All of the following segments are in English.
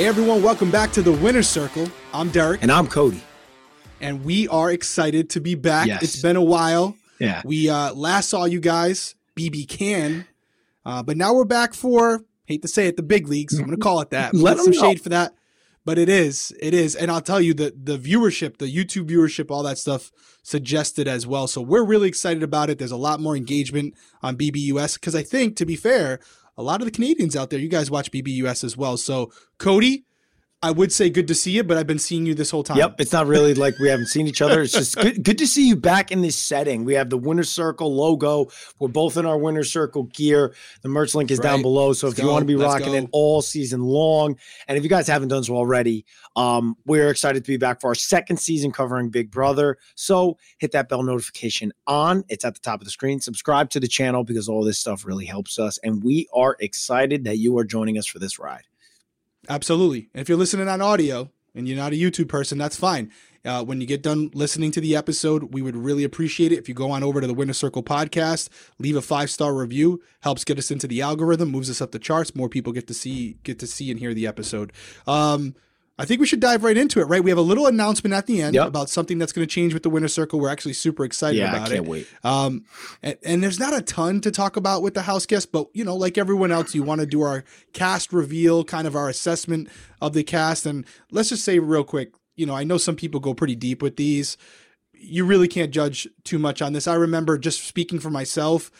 Hey everyone, welcome back to the Winner's Circle. I'm Derrick. And I'm Cody. And we are excited to be back. Yes. It's been a while. Yeah. We uh, last saw you guys, BB Can, uh, but now we're back for, hate to say it, the big leagues. I'm going to call it that. Let some know. shade for that. But it is, it is. And I'll tell you that the viewership, the YouTube viewership, all that stuff suggested as well. So we're really excited about it. There's a lot more engagement on BBUS because I think, to be fair, a lot of the Canadians out there, you guys watch BBUS as well. So, Cody, I would say good to see you, but I've been seeing you this whole time. Yep. It's not really like we haven't seen each other. It's just good, good to see you back in this setting. We have the Winner Circle logo. We're both in our Winner Circle gear. The merch link is down below. So Let's if you want to be Let's rocking go. it all season long, and if you guys haven't done so already, um, we're excited to be back for our second season covering Big Brother. So hit that bell notification on. It's at the top of the screen. Subscribe to the channel because all this stuff really helps us. And we are excited that you are joining us for this ride. Absolutely. And if you're listening on audio and you're not a YouTube person, that's fine. Uh, when you get done listening to the episode, we would really appreciate it if you go on over to the Winner Circle podcast, leave a five star review, helps get us into the algorithm, moves us up the charts. More people get to see get to see and hear the episode. Um, I think we should dive right into it. Right, we have a little announcement at the end Yep. about something that's going to change with the Winner Circle. We're actually super excited Yeah, I about can't it. wait. Um, and, and there's not a ton to talk about with the house guest, but you know, like everyone else, you want to do our cast reveal, kind of our assessment of the cast. And let's just say real quick, you know, I know some people go pretty deep with these. You really can't judge too much on this. I remember just speaking for myself.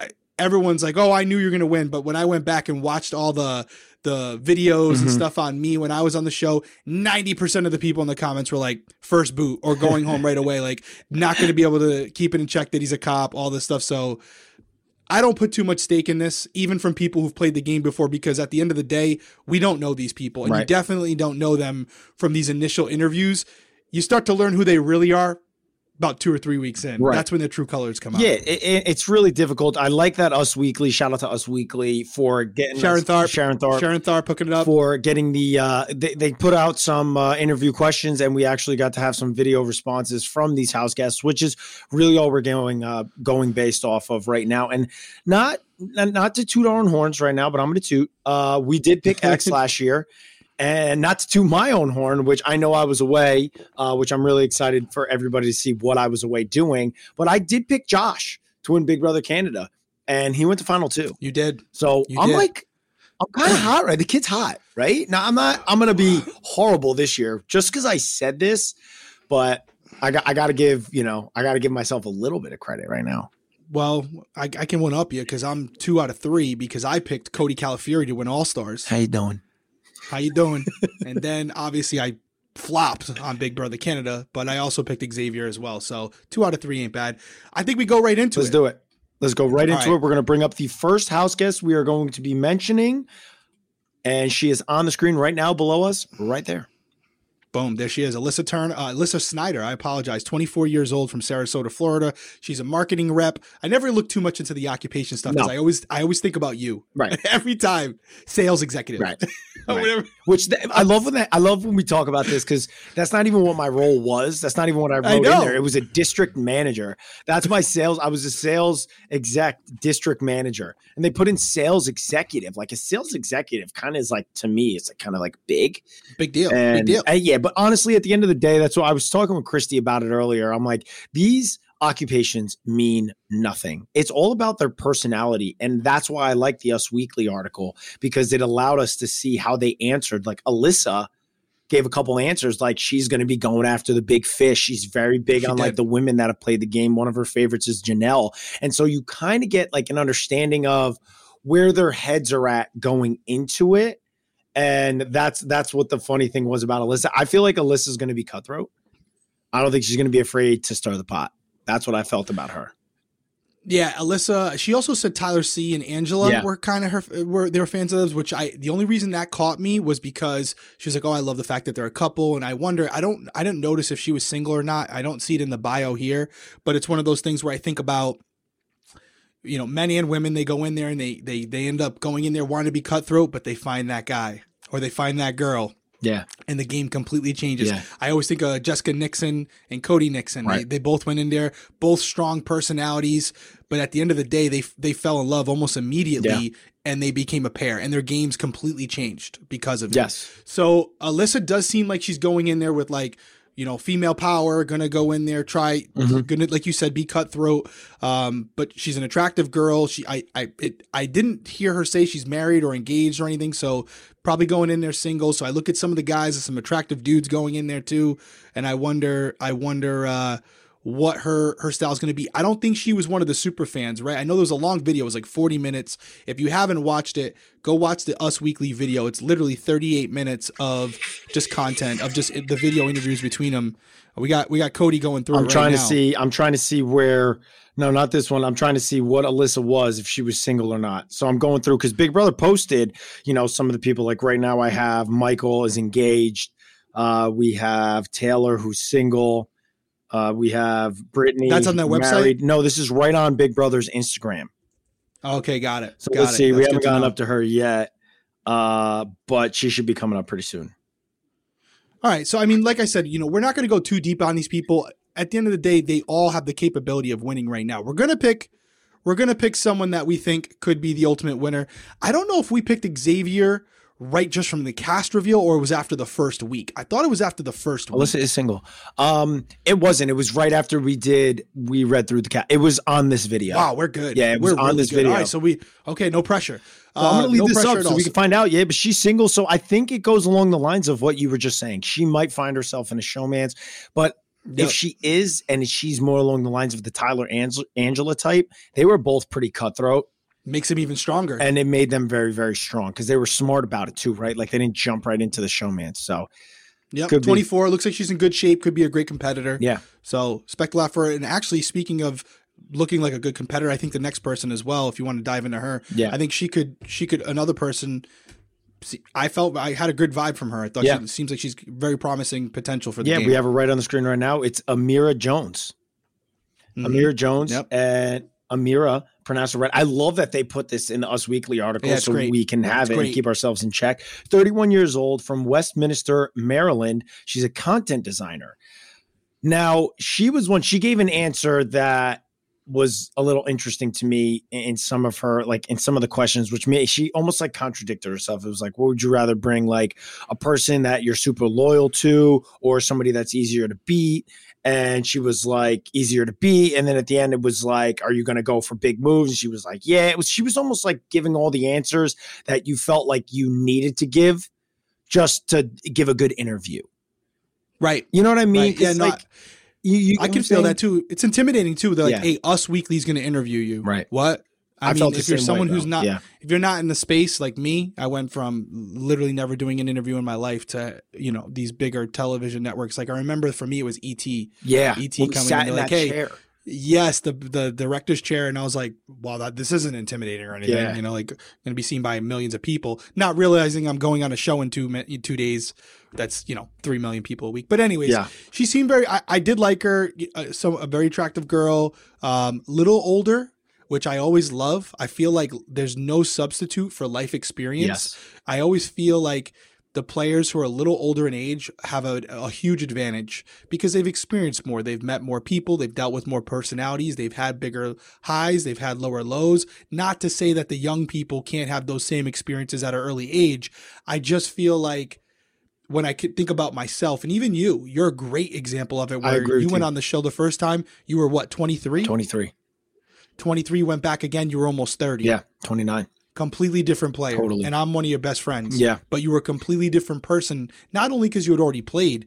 I- Everyone's like, "Oh, I knew you're going to win," but when I went back and watched all the the videos and Mhm. stuff on me when I was on the show, 90% of the people in the comments were like first boot or going home right away like not going to be able to keep it in check that he's a cop, all this stuff. So I don't put too much stake in this, even from people who've played the game before, because at the end of the day, we don't know these people. And you definitely don't know them from these initial interviews. You start to learn who they really are about two or three weeks in. Right. That's when the true colors come out. Yeah, it, it- it's really difficult. I like that Us Weekly. Shout out to Us Weekly for getting Sharon us- Tharp. Sharon Tharp. Sharon Tharp hooking it up. for getting the uh they, they put out some uh, interview questions and we actually got to have some video responses from these house guests which is really all we're going uh going based off of right now and not not to toot our own horns right now but i'm gonna toot uh we did pick x last year and not to toot my own horn which i know i was away uh which i'm really excited for everybody to see what i was away doing but i did pick josh to win big brother canada and he went to final two You did. so You I'm did. like, I'm kind of hot, right? The kid's hot, right? Now I'm not. I'm gonna be horrible this year just because I said this, but I got. I got to give. You know, I got to give myself a little bit of credit right now. Well, I, I can one up you because I'm two out of three because I picked Cody Calafiore to win All Stars. How you doing? How you doing? and then obviously I flopped on Big Brother Canada, but I also picked Xavier as well. So two out of three ain't bad. I think we go right into it. Let's do it. Let's go right All into right. it. We're gonna bring up the first house guest we are going to be mentioning, and she is on the screen right now below us, right there. Boom, there she is. Alyssa Turn, uh, Alyssa Snider. I apologize. 24 years old from Sarasota, Florida. She's a marketing rep. I never look too much into the occupation stuff because No. I always I always think about you. Right. Every time. Sales executive. Right. Right. Which th- I love when that, I love when we talk about this because that's not even what my role was. That's not even what I wrote I in there. It was a district manager. That's my sales. I was a sales exec district manager, and they put in sales executive. Like a sales executive, kind of is like to me, it's like kind of like big. Big deal. Big And deal. uh, yeah, but honestly, at the end of the day, that's what I was talking with Christy about it earlier. I'm like, these occupations mean nothing. It's all about their personality. And that's why I like the Us Weekly article because it allowed us to see how they answered. Like Alyssa gave a couple answers, like she's going to be going after the big fish. She's very big She on did. like the women that have played the game. One of her favorites is Janelle. And so you kind of get like an understanding of where their heads are at going into it. And that's that's what the funny thing was about Alyssa. I feel like Alyssa's going to be cutthroat. I don't think she's going to be afraid to stir the pot. That's what I felt about her. Yeah, Alyssa. She also said Tyler C and Angela Yeah. were kind of her. Were they were fans of those? Which I the only reason that caught me was because she was like, "Oh, I love the fact that they're a couple," and I wonder. I don't. I didn't notice if she was single or not. I don't see it in the bio here, but it's one of those things where I think about. You know, men and women, they go in there and they they they end up going in there wanting to be cutthroat, but they find that guy or they find that girl Yeah. and the game completely changes. Yeah. I always think of Jessica Nickson and Cody Nickson. They, Right. they both went in there, both strong personalities, but at the end of the day, they they fell in love almost immediately, and they became a pair, and their games completely changed because of it. Yes. So Alyssa does seem like she's going in there with like, you know, female power, gonna go in there, try, Mhm. gonna like you said, be cutthroat. Um, but she's an attractive girl. She, I, I, it, I didn't hear her say she's married or engaged or anything. So probably going in there single. So I look at some of the guys, and some attractive dudes going in there too, and I wonder, I wonder. uh what her her style is going to be. I don't think she was one of the super fans, right? I know there was a long video, it was like 40 minutes. If you haven't watched it, go watch the Us Weekly video. It's literally 38 minutes of just content of just the video interviews between them. We got we got Cody going through. I'm right trying to see. I'm trying to see where. No, not this one. I'm trying to see what Alyssa was if she was single or not. So I'm going through because Big Brother posted, you know, some of the people. Like right now, I have Michael is engaged. Uh, we have Taylor who's single. Uh, we have Brittany. That's on their website? married. No, this is right on Big Brother's Instagram. Okay, got it. So got let's it. see. We haven't gotten up to her yet, uh, but she should be coming up pretty soon. All right. So I mean, like I said, you know, we're not going to go too deep on these people. At the end of the day, they all have the capability of winning right now. We're going to pick we're going to pick someone that we think could be the ultimate winner. I don't know if we picked Xavier right just from the cast reveal or it was after the first week. I thought it was after the first week. Alyssa is single. Um, it wasn't. It was right after we did. We read through the cat. It was on this video. Wow, we're good. Yeah, we're on this good. video. All right, so we okay, no pressure. So I'm Uh, gonna leave no this up so we can find out. Yeah, but she's single, so I think it goes along the lines of what you were just saying. She might find herself in a showmance, but if she is, and she's more along the lines of the Tyler Angela type, they were both pretty cutthroat, makes him even stronger. and it made them very, very strong because they were smart about it too, right? Like they didn't jump right into the showmance. So yeah, Could be. 24. Looks like she's in good shape. Could be a great competitor. yeah, So a lot for her. And actually, speaking of looking like a good competitor, I think the next person as well. If you want to dive into her, yeah. I think she could. She could. Another person. see, I felt I had a good vibe from her. I thought Yeah. she seems like she's very promising potential for the yeah, game. we have her right on the screen right now. It's Ameerah Jones. Mhm. Ameerah Jones Yep. and Ameerah pronounced it right. I love that they put this in the Us Weekly article Yeah, so great. we can have It's it and keep ourselves in check. 31 years old from Westminster, Maryland. She's a content designer. Now, she was one, she gave an answer that was a little interesting to me in some of her like in some of the questions which made she almost like contradicted herself it was like what would you rather bring like a person that you're super loyal to or somebody that's easier to beat and she was like easier to beat and then at the end it was like are you going to go for big moves and she was like yeah it was she was almost like giving all the answers that you felt like you needed to give just to give a good interview right. you know what i mean right. Yeah, no, like you, you I can feel that too. It's intimidating too. They're like, Yeah. "Hey, Us Weekly's going to interview you." Right. What? I, I mean, if you're same way, someone who's not, Yeah. if you're not in the space like me, I went from literally never doing an interview in my life to you know these bigger television networks. Like I remember for me, it was ET. yeah ET Well, coming in, in like, hey, chair. Yes, the the director's chair, and I was like, "Wow, that this isn't intimidating or anything." Yeah. You know, like going to be seen by millions of people, not realizing I'm going on a show in two two days. That's you know three million people a week. But anyways, Yeah. she seemed very. I, I did like her. Uh, so a very attractive girl, um, little older, which I always love. I feel like there's no substitute for life experience. Yes. I always feel like the players who are a little older in age have a, a huge advantage because they've experienced more. They've met more people. They've dealt with more personalities. They've had bigger highs. They've had lower lows. Not to say that the young people can't have those same experiences at an early age. I just feel like when I could think about myself and even you, you're a great example of it where you went you. on the show the first time. You were what, 23? 23 23 went back again. You were almost 30. yeah 29 Completely different player. Totally. And I'm one of your best friends yeah but you were a completely different person not only because you had already played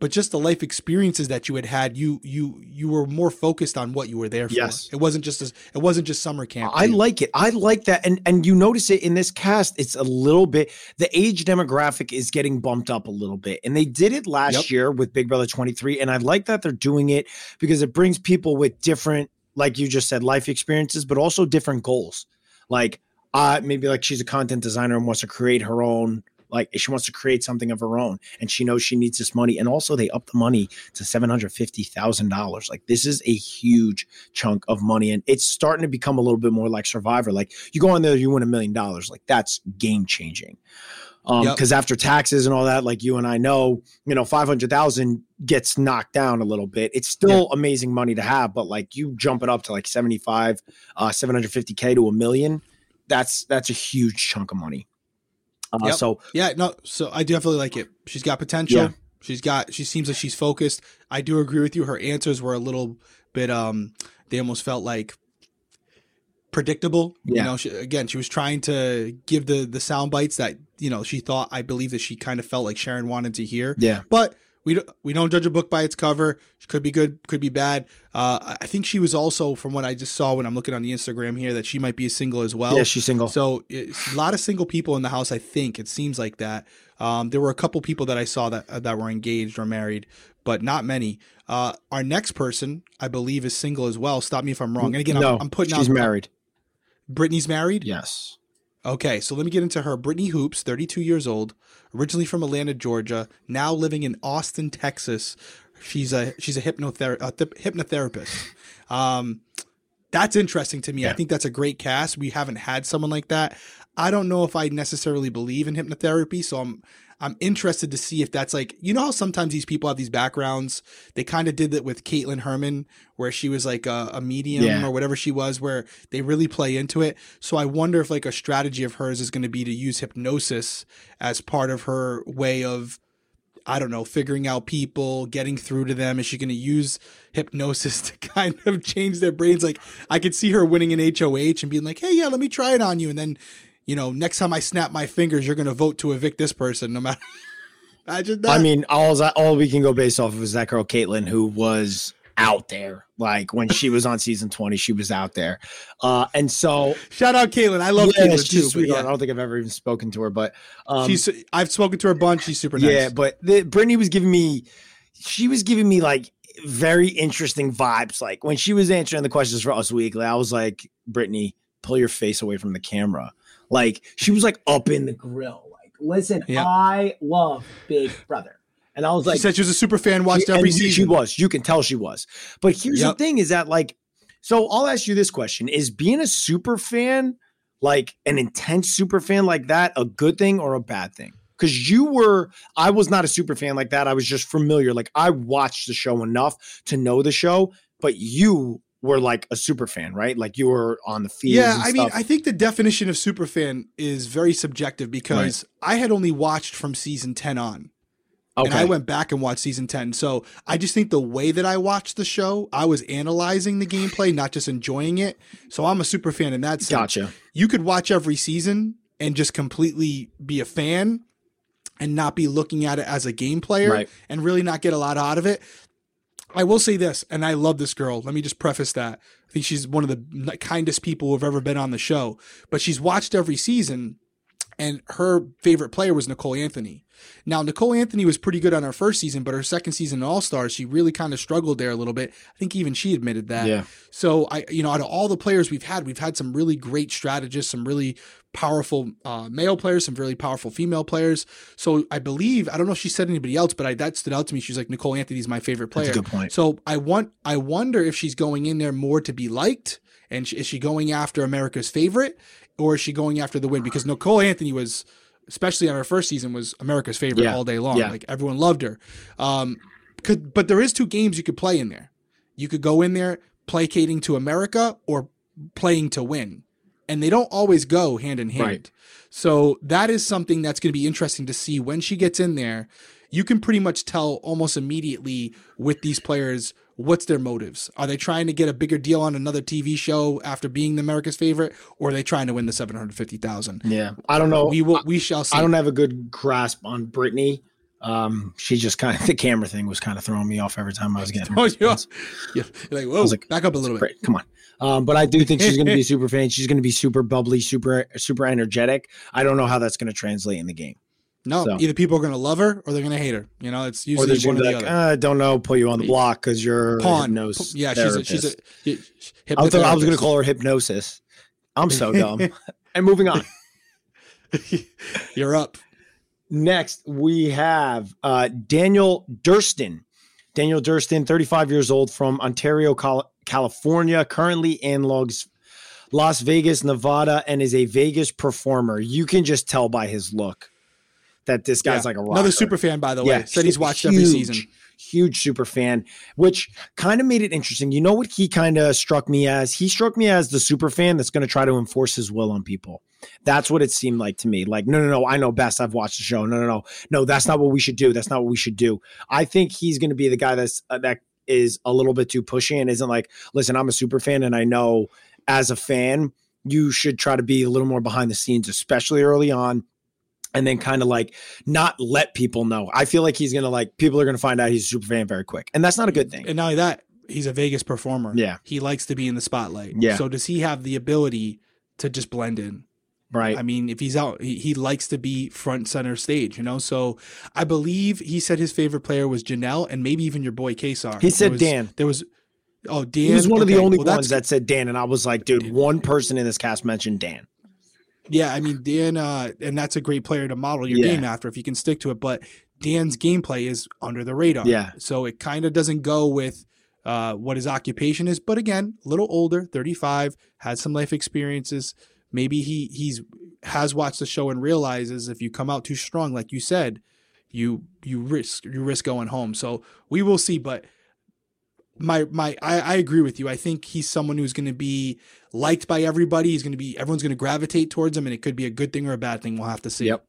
but just the life experiences that you had had you you you were more focused on what you were there for Yes. it wasn't just as it wasn't just summer camp I like it. I like that, and and you notice it in this cast. It's a little bit. The age demographic is getting bumped up a little bit, and they did it last Yep. year with Big Brother twenty three. And I like that they're doing it because it brings people with different, like you just said, life experiences, but also different goals. Like, uh, maybe like she's a content designer and wants to create her own. Like she wants to create something of her own, and she knows she needs this money. And also, they up the money to seven hundred fifty thousand dollars. Like this is a huge chunk of money and it's starting to become a little bit more like survivor like you go on there you win a million dollars like that's game changing Um, Yep. because after taxes and all that, like you and I know, you know, five hundred thousand gets knocked down a little bit. It's still amazing money to have, but like you jump it up to like seventy five, uh, seven hundred fifty k to a million. That's that's a huge chunk of money. Uh, Yep. So Yeah, no. So I definitely like it. She's got potential. Yeah. She's got. She seems like she's focused. I do agree with you. Her answers were a little bit. Um, they almost felt like predictable. You know, she, again, she was trying to give the the sound bites that you know she thought. I believe that she kind of felt like Sharon wanted to hear. yeah, But we don't we don't judge a book by its cover. She could be good, could be bad. Uh, I- think she was also, from what I just saw when I'm looking on the Instagram here, that she might be a single as well. yeah, she's single. So a lot of single people in the house. I think it seems like that. Um, there were a couple people that I saw that uh, that were engaged or married, but not many. Uh, our next person, I believe, is single as well. Stop me if I'm wrong. And again, no, I'm, I'm putting she's out. married. Brittany's married. Yes. Okay, so let me get into her. Brittany Hoopes, 32 years old, originally from Atlanta, Georgia, now living in Austin, Texas. She's a she's a hypnother- a th- hypnotherapist. Um, that's interesting to me. I think that's a great cast. We haven't had someone like that. I don't know if I necessarily believe in hypnotherapy, so I'm I'm interested to see if that's like you know how sometimes these people have these backgrounds. They kind of did that with Kaitlyn Herman, where she was like a, a medium Yeah. or whatever she was, where they really play into it. So I wonder if like a strategy of hers is going to be to use hypnosis as part of her way of I don't know, figuring out people, getting through to them. Is she going to use hypnosis to kind of change their brains? Like I could see her winning an HOH and being like, "Hey, yeah, let me try it on you," and then, you know, next time I snap my fingers, you're going to vote to evict this person, no matter. Imagine that. I mean, all all we can go based off of is that girl Kaitlyn, who was out there. Like when she was on season twenty, she was out there. Uh, and so shout out Kaitlyn. I love yeah, Kaitlyn too. sweetheart. I don't think I've ever even spoken to her, but um, she's. I've spoken to her a bunch. She's super nice. yeah. But the, Brittany was giving me, she was giving me like very interesting vibes. Like when she was answering the questions for Us Weekly, I was like, Brittany, pull your face away from the camera. Like she was like up in the grill. Like, listen, Yeah. I love Big Brother. And I was like, she said she was a super fan. Watched she- every season. She was. You can tell she was. But here's Yep. the thing: is that like, so I'll ask you this question: Is being a super fan, like an intense super fan like that, a good thing or a bad thing? Because you were, I was not a super fan like that. I was just familiar. Like I watched the show enough to know the show, but you were like a super fan, right? Like you were on the field. Yeah, I mean, I think the definition of super fan is very subjective because I had only watched from season 10 on. And I went back and watched season 10. So I just think the way that I watched the show, I was analyzing the gameplay, not just enjoying it. So I'm a super fan in that sense. Gotcha. You could watch every season and just completely be a fan and not be looking at it as a game player Right. and really not get a lot out of it. I will say this, and I love this girl. Let me just preface that. I think she's one of the kindest people who've ever been on the show. But she's watched every season, and her favorite player was Nicole Anthony. Now, Nicole Anthony was pretty good on her first season, but her second season in All Stars, she really kind of struggled there a little bit. I think even she admitted that. Yeah. So I, you know, out of all the players we've had, we've had some really great strategists, some really powerful uh, male players, some really powerful female players. So I believe I don't know if she said anybody else, but I, that stood out to me. She's like Nicole Anthony's my favorite That's player. a good point. So I want I wonder if she's going in there more to be liked, and sh- is she going after America's favorite, or is she going after the win? Because Nicole Anthony was, especially on her first season, was America's favorite Yeah. all day long. Yeah. Like everyone loved her. Um, could but there is two games you could play in there. You could go in there placating to America or playing to win, and they don't always go hand in hand. Right. So that is something that's going to be interesting to see when she gets in there. You can pretty much tell almost immediately with these players what's their motives. Are they trying to get a bigger deal on another TV show after being the America's favorite, or are they trying to win the seven hundred fifty thousand? Yeah. I don't know. We will. We shall see. I don't have a good grasp on Brittany. Um, she just kind of the camera thing was kind of throwing me off every time I was getting. Oh, yeah. response. You're like, whoa, I was like, back up a little bit. Great, come on. Um, but I do think she's going to be super fan. She's going to be super bubbly, super super energetic. I don't know how that's going to translate in the game. No, So- either people are going to love her or they're going to hate her. You know, it's usually one or the be other. like, uh, don't know, put you on the block because you're Pawn. hypnosis. Yeah, she's a, she's a. I thought I was going to call her hypnosis. I'm so dumb. and moving on. You're up. Next, we have uh, Daniel Durston. Daniel Durston, 35 years old from Ontario, Cal- California, currently in Los, Las Vegas, Nevada, and is a Vegas performer. You can just tell by his look. that this guy's Yeah. like a rocker. Another super fan, by the way. Yeah, Said he's watched every season. Huge super fan, which kind of made it interesting. You know what he kind of struck me as? He struck me as the super fan that's going to try to enforce his will on people. That's what it seemed like to me. Like, no, no, no, I know best. I've watched the show. No, no, no, no. That's not what we should do. That's not what we should do. I think he's going to be the guy that's uh, that is a little bit too pushy and isn't like, listen, I'm a super fan, and I know as a fan, you should try to be a little more behind the scenes, especially early on and then kind of like not let people know. I feel like he's gonna like people are gonna find out he's a super fan very quick, and that's not a good thing. And not only that, he's a Vegas performer. Yeah. He likes to be in the spotlight. Yeah. So does he have the ability to just blend in? Right? I mean, if he's out, he, he likes to be front center stage, you know? So I believe he said his favorite player was Janelle and maybe even your boy Kaysar. He said There was- Dan. There was, oh, Dan. he was one of the only well, ones that said Dan, and I was like, dude, one person in this cast mentioned Dan. Yeah, I mean Dan, uh, and that's a great player to model your Yeah. game after if you can stick to it. But Dan's gameplay is under the radar. Yeah. so it kind of doesn't go with uh, what his occupation is. But again, a little older, thirty five, had some life experiences. Maybe he he's has watched the show and realizes if you come out too strong, like you said, you you risk you risk going home. So we will see, but. My my I, I agree with you. I think he's someone who's going to be liked by everybody. He's going to be everyone's going to gravitate towards him, and it could be a good thing or a bad thing. We'll have to see. Yep.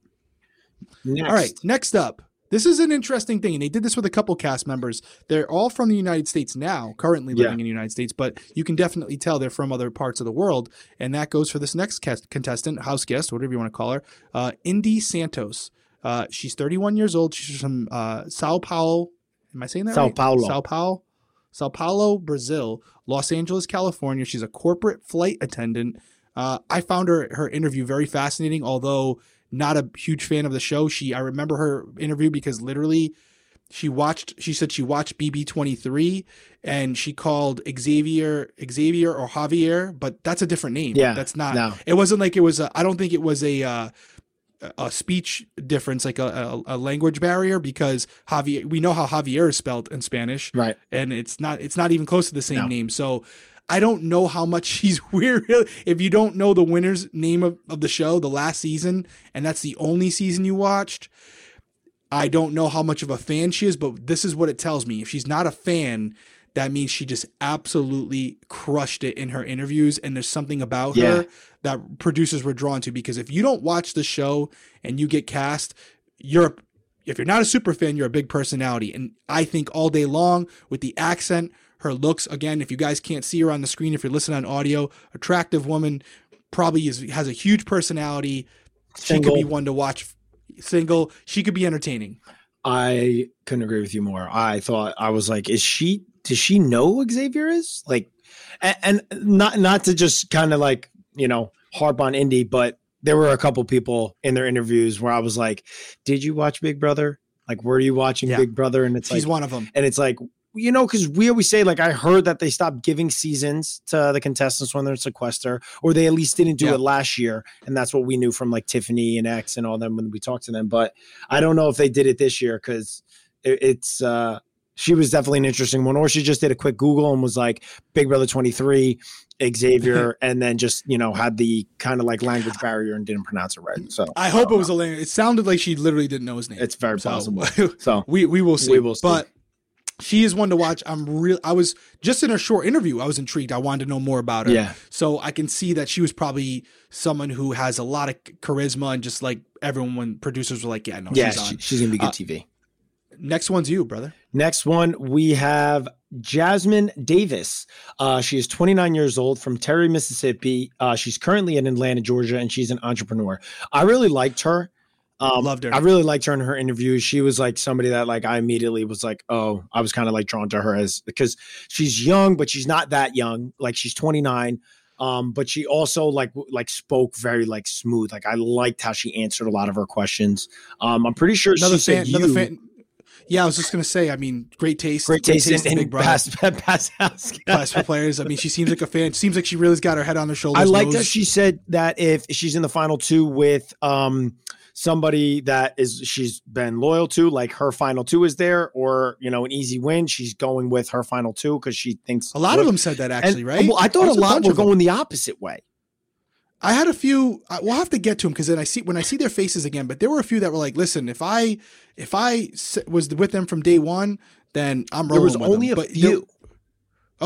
Next. All right. Next up, this is an interesting thing, and they did this with a couple cast members. They're all from the United States now, currently living Yeah. in the United States, but you can definitely tell they're from other parts of the world, and that goes for this next cast- contestant, house guest, whatever you want to call her, uh, Indy Santos. Uh, she's 31 years old. She's from uh, Sao Paulo. Am I saying that Sao right? Paulo. Sao Paulo. Sao Paulo, Brazil, Los Angeles, California. She's a corporate flight attendant. Uh, I found her her interview very fascinating, although not a huge fan of the show. She I remember her interview because literally she watched she said she watched BB23 and she called Xavier Xavier or Javier, but that's a different name. Yeah, That's not no. it wasn't like it was a, I don't think it was a uh a speech difference, like a, a, a language barrier, because Javier, we know how Javier is spelled in Spanish, Right. and it's not it's not even close to the same No. name. So I don't know how much she's weird. If you don't know the winner's name of, of the show, the last season, and that's the only season you watched, I don't know how much of a fan she is, but this is what it tells me. If she's not a fan, that means she just absolutely crushed it in her interviews, and there's something about Yeah. her that producers were drawn to. Because if you don't watch the show and you get cast, you're if you're not a super fan, you're a big personality. And I think all day long with the accent, her looks, again, if you guys can't see her on the screen, if you're listening on audio, attractive woman, probably is has a huge personality. She could be one to watch single. She could be entertaining. I couldn't agree with you more. I thought I was like, is she? Does she know who Xavier is? Like, and, and not not to just kind of like you know harp on Indy, but there were a couple people in their interviews where I was like, did you watch Big Brother? Like, were you watching Yeah. Big Brother? And it's She's like, one of them. and it's like you know because we always say like i heard that they stopped giving seasons to the contestants when they're in sequester or they at least didn't do Yeah. it last year and that's what we knew from like tiffany and x and all them when we talked to them but i don't know if they did it this year because it, it's uh she was definitely an interesting one or she just did a quick google and was like big brother 23 xavier and then just you know had the kind of like language barrier and didn't pronounce it right so I hope it was a lang- It sounded like she literally didn't know his name. it's very So, possible so we we will see. We will see. But she is one to watch. I'm real. I was just in a short interview. I was intrigued. I wanted to know more about her. yeah So I can see that she was probably someone who has a lot of charisma and just like everyone when producers were like, yeah, no, yeah she's she's gonna be good Uh, tv Next one's you, brother. Next one, we have Jasmine Davis. Uh, she is 29 years old from Terry, Mississippi. Uh, she's currently in Atlanta, Georgia, and she's an entrepreneur. I really liked her. Um, Loved her. I really liked her in her interviews. She was like somebody that like I immediately was like, oh, I was kind of like drawn to her as because she's young, but she's not that young. Like she's 29. Um, but she also like like spoke very like smooth. Like I liked how she answered a lot of her questions. Um, I'm pretty sure Another fan. Another fan. Yeah, I was just gonna say. I mean, great taste. great taste in, in Big Brother. pass, pass house. Basketball players. I mean, she seems like a fan. Seems like she really's got her head on her shoulders. I like that she said that if she's in the final two with um somebody that is she's been loyal to, like her final two is there, or you know, an easy win, she's going with her final two because she thinks A lot of them said that And- actually, right? Well, I thought There's a lot were going the opposite way. I had a few. I- We'll have to get to them because then I see when I see their faces again. But there were a few that were like, "Listen, if I if I was with them from day one, then I'm There rolling was with only them." a But there- few.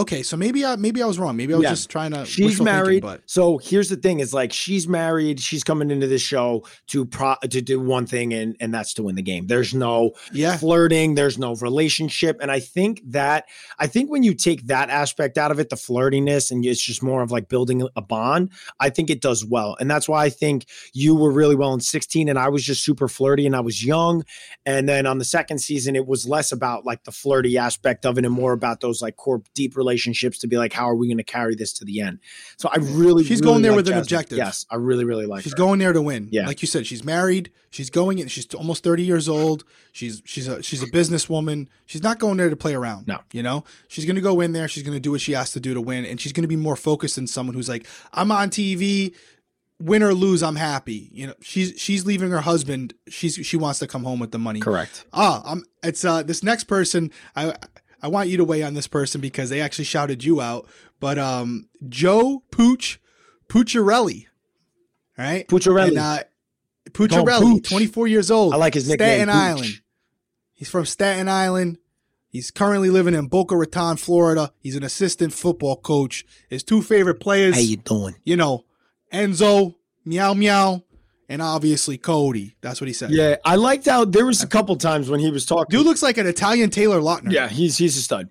Okay, so maybe I maybe I was wrong. Maybe I was Yeah. just trying to. she's wishful thinking, married but so here's the thing is like she's married she's coming into this show to pro to do one thing and and that's to win the game there's no yeah, flirting there's no relationship and i think that i think when you take that aspect out of it the flirtiness and it's just more of like building a bond i think it does well and that's why i think you were really well in 16 and i was just super flirty and i was young and then on the second season it was less about like the flirty aspect of it and more about those like core deep relationships to be like how are we going to carry this to the end so i really She's really going there like with an objective. yes i really really like it. she's her. going there to win. Yeah. like you said, she's married. She's going in. She's almost thirty years old. She's she's a she's a businesswoman. She's not going there to play around. No. you know, she's going to go in there. She's going to do what she has to do to win, and she's going to be more focused than someone who's like, I'm on TV. Win or lose, I'm happy. You know, she's she's leaving her husband. She's she wants to come home with the money. correct Ah, I'm. It's uh this next person. I I want you to weigh on this person because they actually shouted you out. But um, Joe Pooch Pucciarelli, all right, Pucciarelli. and, uh, Pucciarelli, Pooch. 24 years old. i like his nickname Staten Pooch. Island. He's from Staten Island. He's currently living in Boca Raton, Florida. He's an assistant football coach. His two favorite players, how you doing you know, Enzo, Meow Meow, and obviously Cody. That's what he said. Yeah, I liked how there was a couple times when he was talking. Dude looks like an Italian Taylor Lautner. yeah, he's he's a stud.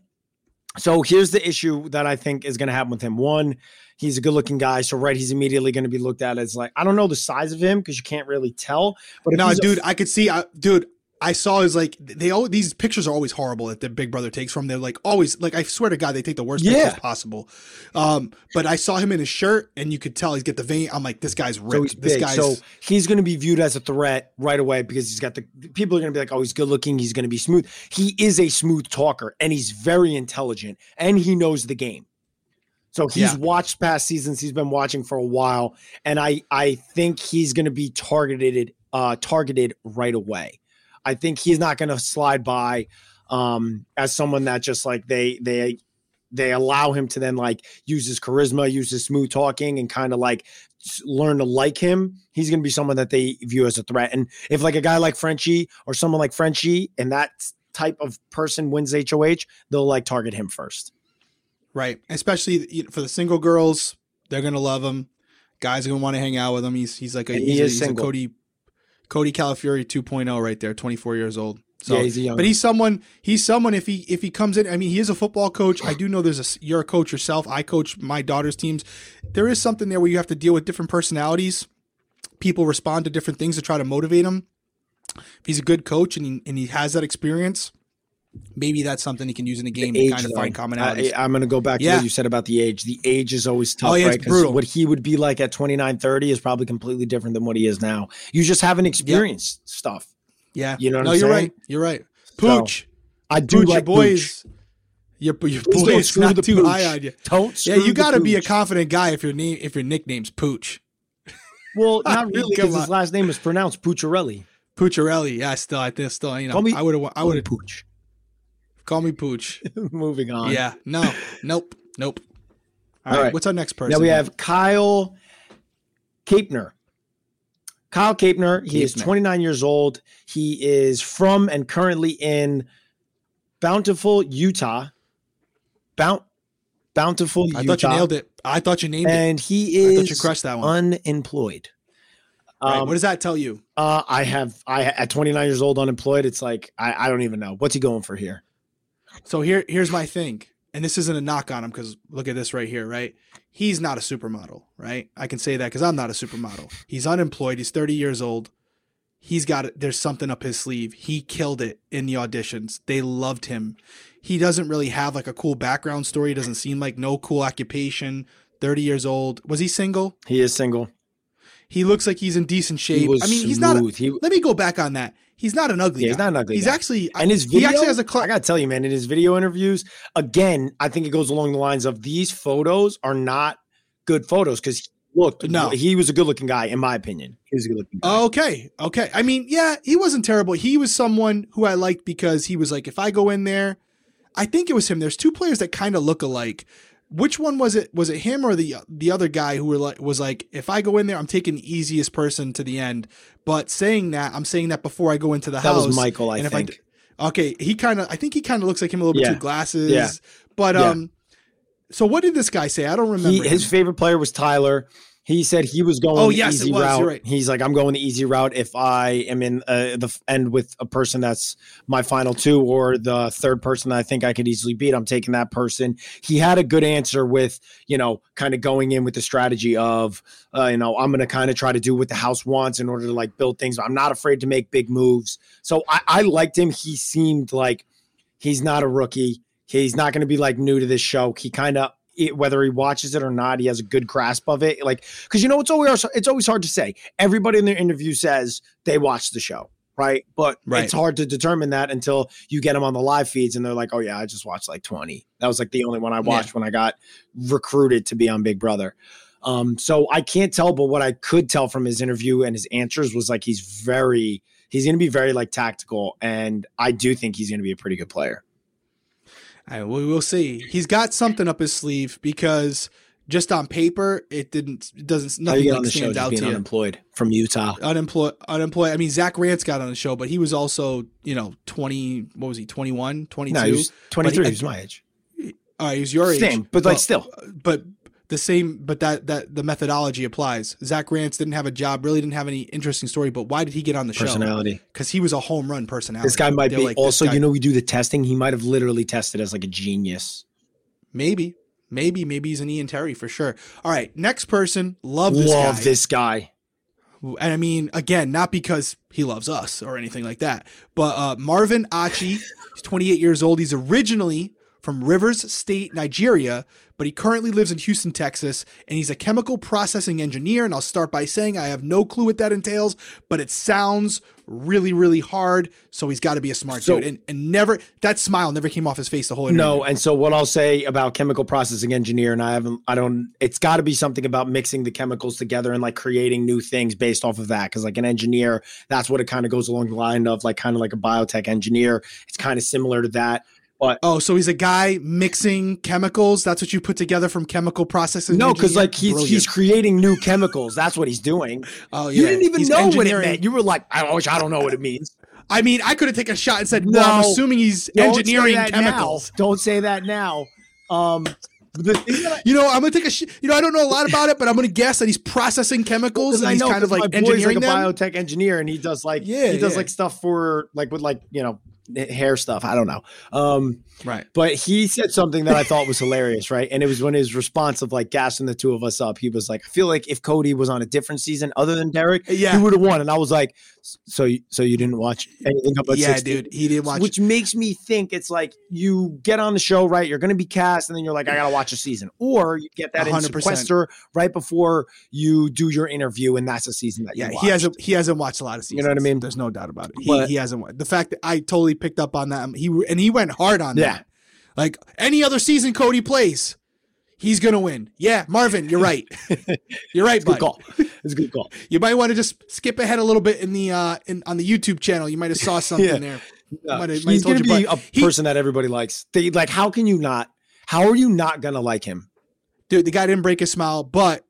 So here's the issue that I think is going to happen with him. One, he's a good-looking guy, so right, he's immediately going to be looked at as like I don't know the size of him because you can't really tell. But No, dude, I could see, I, dude. I saw is like they all these pictures are always horrible that the Big Brother takes from. They're like always like I swear to God they take the worst Yeah. pictures possible. Um, but I saw him in his shirt and you could tell he's got the vein. I'm like this guy's ripped. so this guy's So he's going to be viewed as a threat right away because he's got the people are going to be like, oh, he's good looking. He's going to be smooth. He is a smooth talker and he's very intelligent and he knows the game. So he's Yeah. watched past seasons. He's been watching for a while, and I I think he's going to be targeted uh targeted right away. I think he's not going to slide by um as someone that just like they they they allow him to then like use his charisma, use his smooth talking, and kind of like learn to like him. He's going to be someone that they view as a threat. And if like a guy like Frenchie or someone like Frenchie and that type of person wins HOH, they'll like target him first. right, especially for the single girls, they're gonna love him. Guys are gonna want to hang out with him. He's he's like a And he he's, a, is he's a single. Cody Cody Calafiore 2.0 right there, 24 years old. So yeah, he's a young. But he's someone. He's someone. If he if he comes in, I mean, he is a football coach. I do know there's a. You're a coach yourself. I coach my daughter's teams. There is something there where you have to deal with different personalities. People respond to different things to try to motivate them. If he's a good coach and he, and he has that experience, maybe that's something he can use in a game to age, kind of though. find commonalities. I, am going to go back to Yeah. what you said about the age. The age is always tough, Oh, yeah, it's brutal. what he would be like at 29, 30 is probably completely different than what he is now. You just haven't experienced stuff. yeah, You know what no, I'm you're saying? right. You're right. So, Pooch, I do Pooch, like your boys, your your Please don't boys not the too Pooch. high on you. Don't Yeah, you got to be a confident guy if your name if your nickname's Pooch. Well, not really, because his last name is pronounced Pucciarelli. Pucciarelli. Yeah, still I think still you know I would have I would have Pooch. Call me Pooch. Moving on. Yeah, no, nope, nope. All All right, right. what's our next person? Now we have Kyle Capener. Kyle Capener, he is 29 years old. He is from and currently in Bountiful, Utah. Bount Bountiful, I Utah. thought you nailed it. I thought you named it. And he I is thought you crushed that one. unemployed. Right, Um, what does that tell you? uh, I have I at 29 years old unemployed. It's like I, I don't even know what's he going for here. So here here's my thing, and this isn't a knock on him because look at this right here, right? He's not a supermodel, right? I can say that because I'm not a supermodel. He's unemployed. He's 30 years old. He's got. There's something up his sleeve. He killed it in the auditions. They loved him. He doesn't really have like a cool background story. He doesn't seem like no cool occupation. 30 years old. Was he single? He is single. He looks like he's in decent shape. I mean, he's not. A. He, let me go back on that. He's not an ugly yeah, guy. he's not an ugly. He's guy. actually. and his video. he actually has a. Cl- I gotta tell you, man, in his video interviews, again, I think it goes along the lines of these photos are not good photos because look, No. he was a good looking guy, in my opinion. He was a good looking guy. Okay. Okay. I mean, yeah, he wasn't terrible. He was someone who I liked because he was like, if I go in there, I think it was him. There's two players that kind of look alike. Which one was it? Was it him or the the other guy who were like was like, if I go in there, I'm taking the easiest person to the end. But saying that, I'm saying that before I go into the That house. was Michael, I and if think. I d- okay, he kind of, I think he kind of looks like him a little bit Yeah. too glasses. Yeah. But Yeah. um, so what did this guy say? I don't remember. he, his favorite player was Tyler. He said he was going Oh, the yes, easy it was. route. Right. He's like, I'm going the easy route if I am in uh, the end with a person that's my final two or the third person that I think I could easily beat. I'm taking that person. He had a good answer with, you know, kind of going in with the strategy of, uh, you know, I'm going to kind of try to do what the house wants in order to like build things. I'm not afraid to make big moves. So I, I liked him. He seemed like he's not a rookie. He's not going to be like new to this show. He kind of it, whether he watches it or not, he has a good grasp of it. Like, because you know, it's always it's always hard to say. Everybody in their interview says they watch the show, right? But Right. it's hard to determine that until you get them on the live feeds and they're like, "Oh yeah, I just watched like 20." That was like the only one I watched when I got recruited to be on Big Brother. Um, so I can't tell, but what I could tell from his interview and his answers was like he's very he's going to be very like tactical, and I do think he's going to be a pretty good player. I, we will see. He's got something up his sleeve because just on paper, it didn't it doesn't nothing like on the show stands out being to you. unemployed from Utah? Unemployed, unemployed. I mean, Zach Rance got on the show, but he was also, you know, 20, what was he, 21, 22? No, he was 23. But He was my age. Uh, he was your age. Same, but like still. But the same, but that, that the methodology applies. Zach Rance didn't have a job, really didn't have any interesting story, but why did he get on the show? Personality. Because he was a home run personality. This guy might They're be like, also, guy- you know, we do the testing. He might have literally tested as like a genius. maybe, maybe, maybe he's an Ian Terry for sure. All right, next person, love this Love guy. this guy. And I mean, again, not because he loves us or anything like that, but uh, Marvin Achi, he's 28 years old. He's originally from Rivers State, Nigeria, but he currently lives in Houston, Texas, and he's a chemical processing engineer. And I'll start by saying I have no clue what that entails, but it sounds really, really hard. So he's got to be a smart So- dude. And, and never, that smile never came off his face the whole interview. No, and so what I'll say about chemical processing engineer, and I haven't, I don't, it's got to be something about mixing the chemicals together and like creating new things based off of that. Cause like an engineer, that's what it kind of goes along the line of like kind of like a biotech engineer. It's kind of similar to that. But Oh, so he's a guy mixing chemicals. That's what you put together from chemical processing. no, because like he's Brilliant. he's creating new chemicals. That's what he's doing. Oh, yeah. You didn't even He's know what it meant. You were like, I wish I don't know what it means. I mean, I could have taken a shot and said, "Well, I'm assuming he's engineering chemicals." now. Don't say that now. Um, the thing that I, You know, I'm gonna take a. Sh- you know, I don't know a lot about it, but I'm gonna guess that he's processing chemicals Because and I he's know kind of like my boy's engineering like a them. biotech engineer, and he does like Yeah, he does yeah. like stuff for like with like you know hair stuff. I don't know. Um, Right. but he said something that I thought was hilarious, right? And it was when his response of like gassing the two of us up. He was like, "I feel like if Cody was on a different season other than Derrick, Yeah. he would have won." And I was like, "So, you- so you didn't watch anything about yeah, 60? dude, he didn't watch. Which makes me think it's like you get on the show, right? You're going to be cast, and then you're like, I got to watch a season. Or you get that in 100%. sequester right before you do your interview, and that's a season that yeah, he hasn't. He hasn't watched a lot of seasons. You know what I mean? There's no doubt about it. He, But- he hasn't. The fact that I totally picked up on that. Um, he and he went hard on Yeah. that. Like any other season Cody plays, he's gonna win. Yeah, Marvin, you're right. you're right, good call. It's a good call. You might want to just skip ahead a little bit in the uh in on the YouTube channel. You might have saw something Yeah. there. Yeah. Might have- He's going to you, be but a he- person that everybody likes. They, like, how can you not? How are you not going to like him? Dude, the guy didn't break a smile, but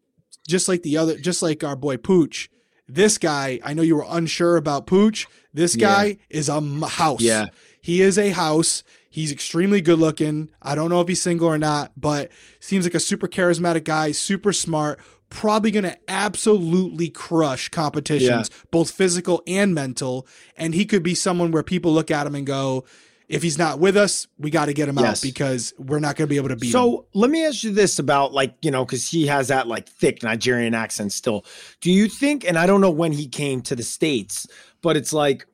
just like the other, just like our boy Pooch, this guy, I know you were unsure about Pooch. This Yeah. guy is a house. Yeah. He is a house. He's extremely good looking. I don't know if he's single or not, but seems like a super charismatic guy, super smart, probably going to absolutely crush competitions, both physical and mental. And he could be someone where people look at him and go, if he's not with us, we got to get him out because we're not going to be able to beat him. So let me ask you this about like, you know, because he has that like thick Nigerian accent still. Do you think, and I don't know when he came to the States, but it's like,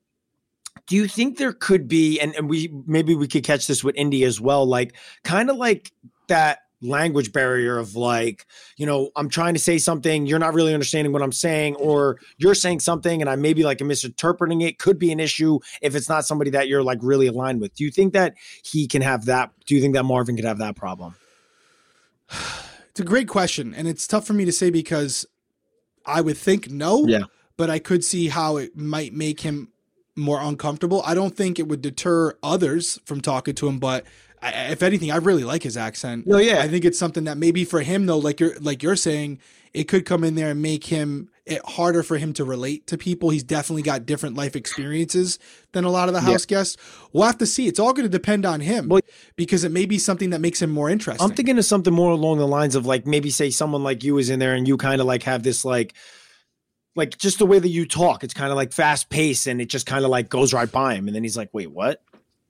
do you think there could be, and, and we maybe we could catch this with Indy as well, like kind of like that language barrier of like, you know, I'm trying to say something, you're not really understanding what I'm saying, or you're saying something and I maybe like misinterpreting it, could be an issue if it's not somebody that you're like really aligned with. Do you think that he can have that? Do you think that Marvin could have that problem? It's a great question, and it's tough for me to say because I would think no. Yeah. But I could see how it might make him more uncomfortable. I don't think it would deter others from talking to him, but I, if anything, I really like his accent. No, yeah. I think it's something that maybe for him though, like you're like you're saying, it could come in there and make him it harder for him to relate to people. He's definitely got different life experiences than a lot of the house yeah. guests. We'll have to see. It's all going to depend on him well, because it may be something that makes him more interesting. I'm thinking of something more along the lines of like maybe say someone like you is in there and you kind of like have this like like just the way that you talk. It's kind of like fast paced and it just kind of like goes right by him. And then he's like, wait, what?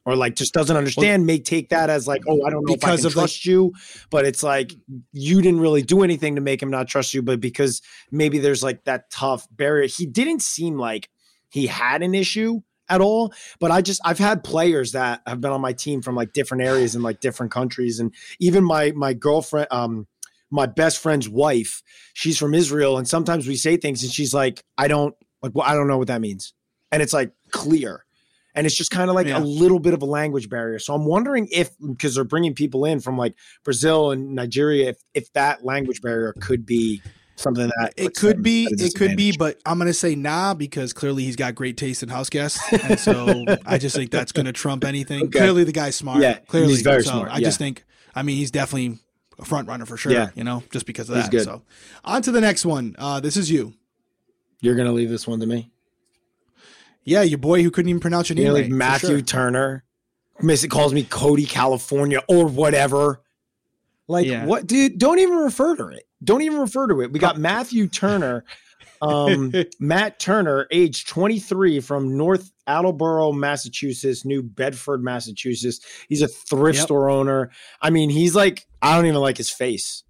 or like just doesn't understand well, may take that as like, oh, I don't know because if I can trust you, but it's like you didn't really do anything to make him not trust you, but because maybe there's like that tough barrier. He didn't seem like he had an issue at all, but I just I've had players that have been on my team from like different areas and like different countries, and even my my girlfriend, um, my best friend's wife, she's from Israel, and sometimes we say things, and she's like, I don't like, well, I don't know what that means, and it's like clear and it's just kind of like yeah. a little bit of a language barrier. So I'm wondering if because they're bringing people in from like Brazil and Nigeria, if if that language barrier could be something that it could be, it could be, but I'm gonna say nah because clearly he's got great taste in house guests, and so I just think that's gonna trump anything. Okay. Clearly the guy's smart. Yeah, clearly he's very so smart. I just think, I mean, he's definitely a front runner for sure. Yeah. you know, just because of that. So on to the next one. Uh, this is you. You're gonna leave this one to me. Yeah, your boy who couldn't even pronounce your name. You know, like right, Matthew sure. Turner. Miss it calls me Cody California or whatever. Like yeah. what dude, don't even refer to it. Don't even refer to it. We got Matthew Turner. Um, Matt Turner, age 23 from North Attleboro, Massachusetts, New Bedford, Massachusetts. He's a thrift yep. store owner. I mean, he's like, I don't even like his face.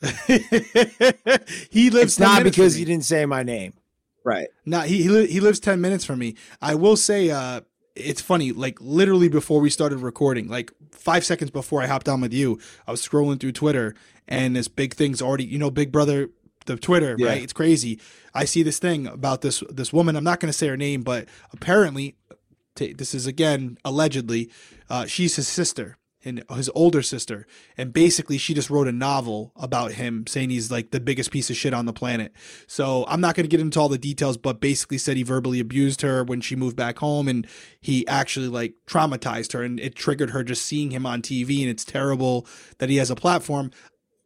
he lives it's not because he didn't say my name. Right. No, he he, li- he lives ten minutes from me. I will say, uh, it's funny. Like literally before we started recording, like five seconds before I hopped on with you, I was scrolling through Twitter, and this big thing's already. You know, Big Brother, the Twitter, yeah. right? It's crazy. I see this thing about this this woman. I'm not going to say her name, but apparently, t- this is again allegedly, uh, she's his sister and his older sister and basically she just wrote a novel about him saying he's like the biggest piece of shit on the planet so i'm not going to get into all the details but basically said he verbally abused her when she moved back home and he actually like traumatized her and it triggered her just seeing him on tv and it's terrible that he has a platform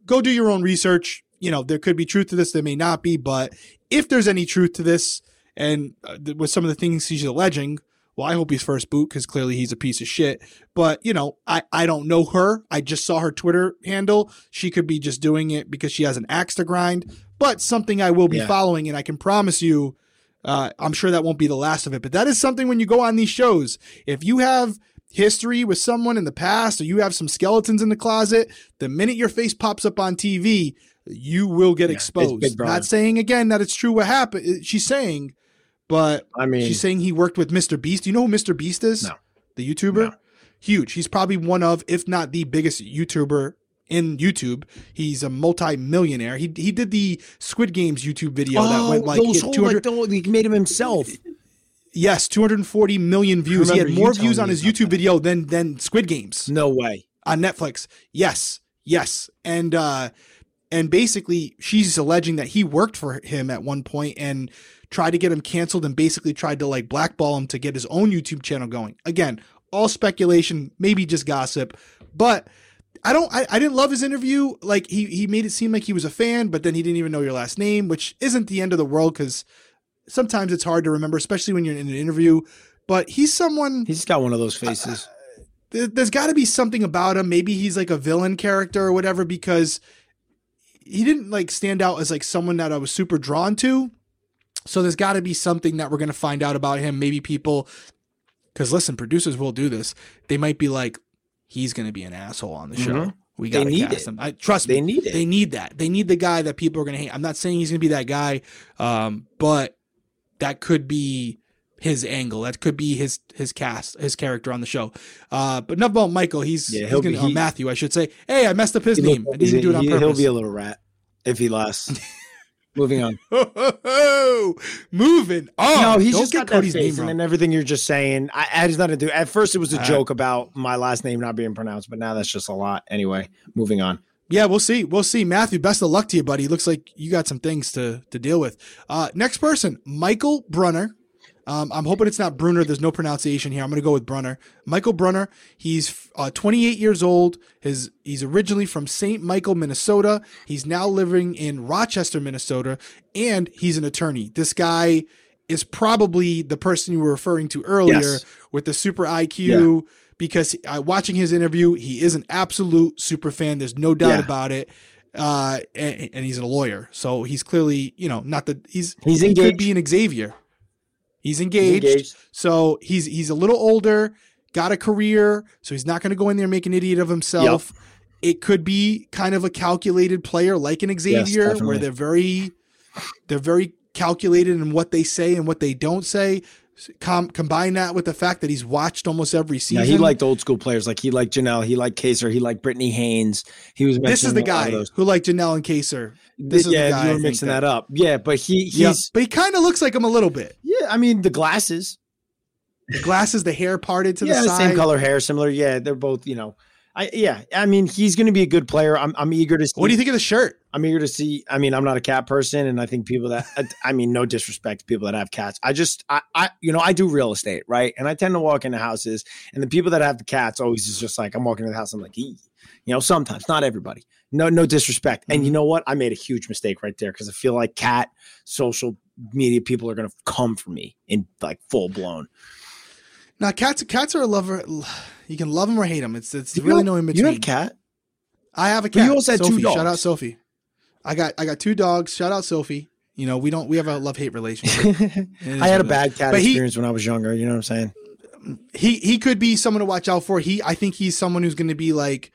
go do your own research you know there could be truth to this there may not be but if there's any truth to this and uh, with some of the things he's alleging well, I hope he's first boot because clearly he's a piece of shit. But, you know, I, I don't know her. I just saw her Twitter handle. She could be just doing it because she has an axe to grind, but something I will be yeah. following. And I can promise you, uh, I'm sure that won't be the last of it. But that is something when you go on these shows, if you have history with someone in the past or you have some skeletons in the closet, the minute your face pops up on TV, you will get yeah, exposed. Not saying again that it's true what happened. She's saying but I mean, she's saying he worked with Mr. Beast. You know who Mr. Beast is? No. The YouTuber? No. Huge. He's probably one of, if not the biggest YouTuber in YouTube. He's a multi-millionaire. He he did the Squid Games YouTube video oh, that went like those 200 like, he made him himself. Yes, 240 million views. He had more views on his YouTube video than than Squid Games. No way. On Netflix. Yes. Yes. And uh and basically she's alleging that he worked for him at one point and tried to get him canceled and basically tried to like blackball him to get his own YouTube channel going. Again, all speculation, maybe just gossip, but I don't I, I didn't love his interview. Like he he made it seem like he was a fan, but then he didn't even know your last name, which isn't the end of the world because sometimes it's hard to remember, especially when you're in an interview. But he's someone He's got one of those faces. Uh, there's got to be something about him. Maybe he's like a villain character or whatever because he didn't like stand out as like someone that I was super drawn to. So there's got to be something that we're going to find out about him. Maybe people, because listen, producers will do this. They might be like, he's going to be an asshole on the show. Mm-hmm. We got to cast it. him. I trust they me. Need it. They need that. They need the guy that people are going to hate. I'm not saying he's going to be that guy, um, but that could be his angle. That could be his his cast, his character on the show. Uh, but enough about Michael. He's, yeah, he's gonna, he, Matthew, I should say. Hey, I messed up his name. I didn't do it on purpose. He'll be a little rat if he lasts. Moving on. Moving on. No, he's Don't just got Cody's name and everything you're just saying. I, I just nothing to do. At first, it was a uh, joke about my last name not being pronounced, but now that's just a lot. Anyway, moving on. Yeah, we'll see. We'll see. Matthew, best of luck to you, buddy. Looks like you got some things to to deal with. Uh, next person, Michael Bruner. Um, I'm hoping it's not Bruner. There's no pronunciation here. I'm going to go with Bruner. Michael Bruner. He's uh, 28 years old. His he's originally from St. Michael, Minnesota. He's now living in Rochester, Minnesota, and he's an attorney. This guy is probably the person you were referring to earlier Yes. with the super IQ. Because uh, watching his interview, he is an absolute super fan. There's no doubt Yeah. about it. Uh, and, and he's a lawyer, so he's clearly, you know, not the he's He's he could be an Xavier. He's He's engaged, engaged. so he's he's a little older, got a career, so he's not going to go in there and make an idiot of himself. It could be kind of a calculated player like an Xavier, definitely. where they're very they're very calculated in what they say and what they don't say. Com- combine that with the fact that he's watched almost every Yeah, season. he liked old school players. Like he liked Janelle. He liked Kaysar. He liked Brittany Haynes. He was. this is the mentioning a lot guy who liked Janelle and Kaysar. This is the yeah, guy you were mixing that- that, up. Yeah, but he he's Yeah, but he kind of looks like him a little bit. yeah. I mean, the glasses. The glasses, the hair parted to yeah, the the side. same color hair, similar. Yeah, they're both. You know, I yeah. I mean, he's going to be a good player. I'm I'm eager to see. What do you think of the shirt? I'm eager to see. I mean, I'm not a cat person, and I think people that I, mean, no disrespect to people that have cats. I just, I, I, you know, I do real estate, right? And I tend to walk into houses, and the people that have the cats always is just like, I'm walking into the house, I'm like, ee. you know, sometimes, not everybody. No, no disrespect. And you Mm-hmm. know what? I made a huge mistake right there because I feel like cat social media people are going to come for me in like full blown. Now, cats cats are a lover. You can love them or hate them. It's it's You really have- no in between. You have a cat? I have a But you also had two Sophie. Shout out. Sophie. I got I got two dogs. Shout out Sophie. You know we don't we have a love hate relationship. I had a what it is. bad cat But he- experience when I was younger. You know what I'm saying? He he could be someone to watch out for. He I think he's someone who's going to be like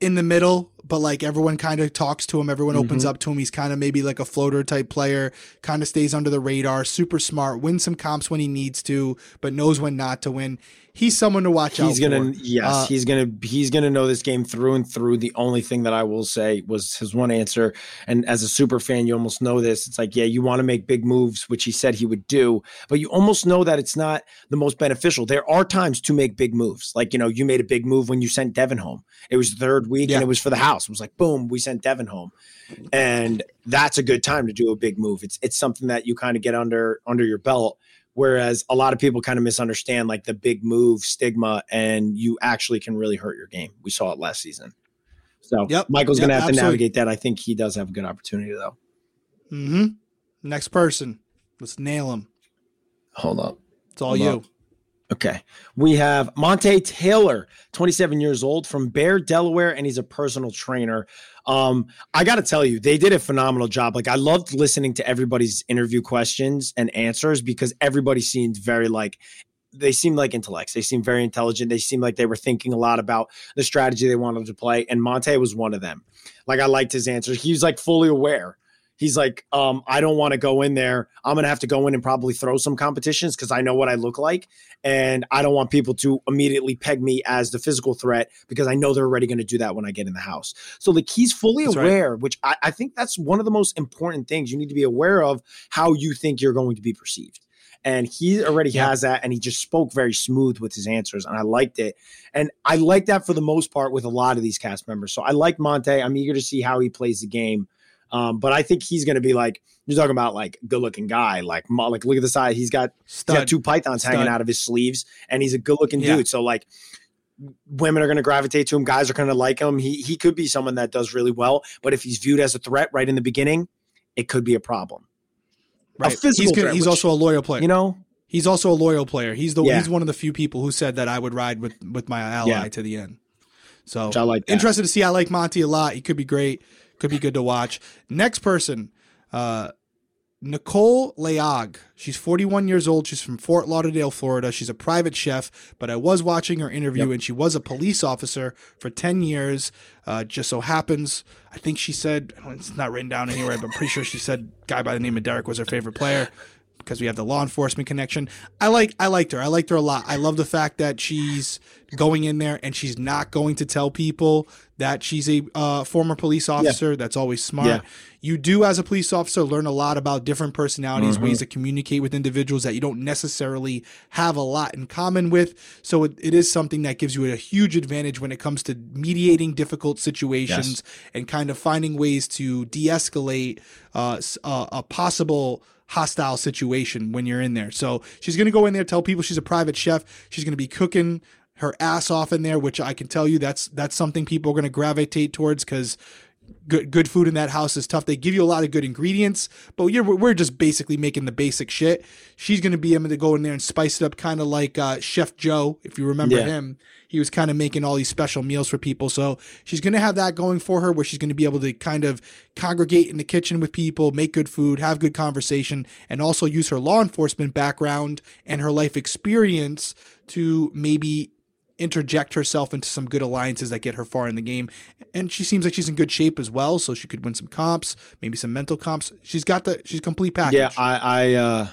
in the middle, but like everyone kind of talks to him. Everyone opens Mm-hmm. up to him. He's kind of maybe like a floater type player. Kind of stays under the radar. Super smart. Wins some comps when he needs to, but knows when not to win. He's someone to watch out He's gonna for. yes, Uh, he's gonna he's gonna know this game through and through. The only thing that I will say was his one answer, and as a super fan, you almost know this. It's like, yeah, you want to make big moves, which he said he would do, but you almost know that it's not the most beneficial. There are times to make big moves, like you know, you made a big move when you sent Devin home. It was the third week, Yeah. and it was for the house. It was like, boom, we sent Devin home, and that's a good time to do a big move. It's it's something that you kind of get under under your belt. Whereas a lot of people kind of misunderstand like the big move stigma, and you actually can really hurt your game. We saw it last season. So Yep. Michael's Yep, going to have to navigate that. I think he does have a good opportunity though. Mm-hmm. Next person. Let's nail him. Hold up. It's all Hold you. up. Okay. We have Monte Taylor, 27 years old from Bear, Delaware, and he's a personal trainer. Um, I got to tell you, they did a phenomenal job. Like, I loved listening to everybody's interview questions and answers because everybody seemed very like, they seemed like intellects. They seemed very intelligent. They seemed like they were thinking a lot about the strategy they wanted to play. And Monte was one of them. Like, I liked his answers. He was like fully aware he's like, um, I don't want to go in there. I'm gonna have to go in and probably throw some competitions because I know what I look like, and I don't want people to immediately peg me as the physical threat because I know they're already going to do that when I get in the house. So like he's fully That's right. aware, which I, I think that's one of the most important things you need to be aware of how you think you're going to be perceived. And he already Yeah. has that, and he just spoke very smooth with his answers, and I liked it. And I like that for the most part with a lot of these cast members. So I like Monte. I'm eager to see how he plays the game. Um, but I think he's going to be like you're talking about, like good looking guy. Like, like look at the side. He's got he's got two pythons hanging out of his sleeves, and he's a good looking Yeah. dude. So like, women are going to gravitate to him. Guys are going to like him. He he could be someone that does really well. But if he's viewed as a threat right in the beginning, it could be a problem. Right. physical he's threat, he's which- also a loyal player. You know, he's also a loyal player. He's the Yeah. he's one of the few people who said that I would ride with with my ally Yeah. to the end. So which I like. That. interested to see. I like Monty a lot. He could be great. Could be good to watch. Next person, uh, Nicole Layog. She's 41 years old. She's from Fort Lauderdale, Florida. She's a private chef, but I was watching her interview, Yep. and she was a police officer for 10 years. Uh, just so happens, I think she said it's not written down anywhere, but I'm pretty sure she said guy by the name of Derek was her favorite player because we have the law enforcement connection. I like I liked her. I liked her a lot. I love the fact that she's going in there and she's not going to tell people that she's a uh, former police officer. That's always smart. Yeah. You do as a police officer learn a lot about different personalities, Mhm. ways to communicate with individuals that you don't necessarily have a lot in common with. So it, it is something that gives you a huge advantage when it comes to mediating difficult situations and kind of finding ways to de-escalate uh, s- uh, a possible hostile situation when you're in there. So she's going to go in there, tell people she's a private chef. She's going to be cooking her ass off in there, which I can tell you that's that's something people are going to gravitate towards because good good food in that house is tough. They give you a lot of good ingredients, but you're, we're just basically making the basic shit. She's going to be able to go in there and spice it up, kind of like uh, Chef Joe, if you remember Yeah. him. He was kind of making all these special meals for people. So she's going to have that going for her, where she's going to be able to kind of congregate in the kitchen with people, make good food, have good conversation, and also use her law enforcement background and her life experience to maybe interject herself into some good alliances that get her far in the game. And she seems like she's in good shape as well, so she could win some comps, maybe some mental comps. She's got the she's complete package. Yeah, I, I, uh,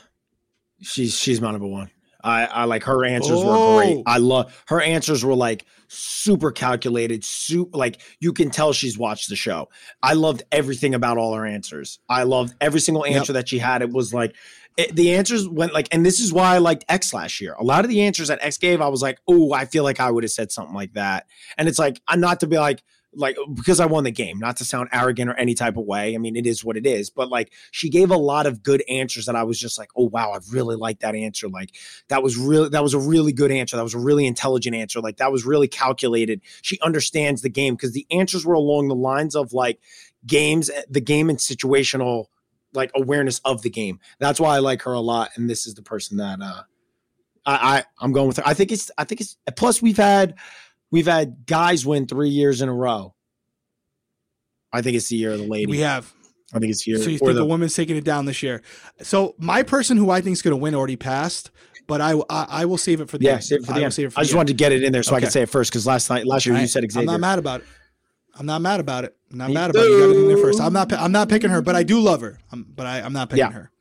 she's she's my number one. I, I like her answers were Oh. great. I love her answers were like super calculated, super like you can tell she's watched the show. I loved everything about all her answers. I loved every single Yep. answer that she had. It was like it, the answers went like, and this is why I liked X last year. A lot of the answers that X gave, I was like, oh, I feel like I would have said something like that. And it's like, I'm not to be like, like because I won the game, not to sound arrogant or any type of way. I mean, it is what it is. But like she gave a lot of good answers that I was just like, oh wow, I really like that answer. Like that was really that was a really good answer. That was a really intelligent answer. Like that was really calculated. She understands the game because the answers were along the lines of like games, eh, the game and situational like awareness of the game. That's why I like her a lot. And this is the person that uh I, I I'm going with her. I think it's I think it's plus we've had we've had guys win three years in a row. I think it's the year of the lady. we have. I think it's here. So you think the, a woman's taking it down this year? So my person who I think is going to win already passed, but I, I I will save it for the yeah, end. save it for I the will end. save it for I the just end. wanted to get it in there so I could say it first because last night, last year you Alright, said I'm not mad about it. I'm not mad about it. I'm not Me mad about it. You got it in there first. I'm not. I'm not picking her, but I do love her. I'm, but I, I'm not picking Yeah. her.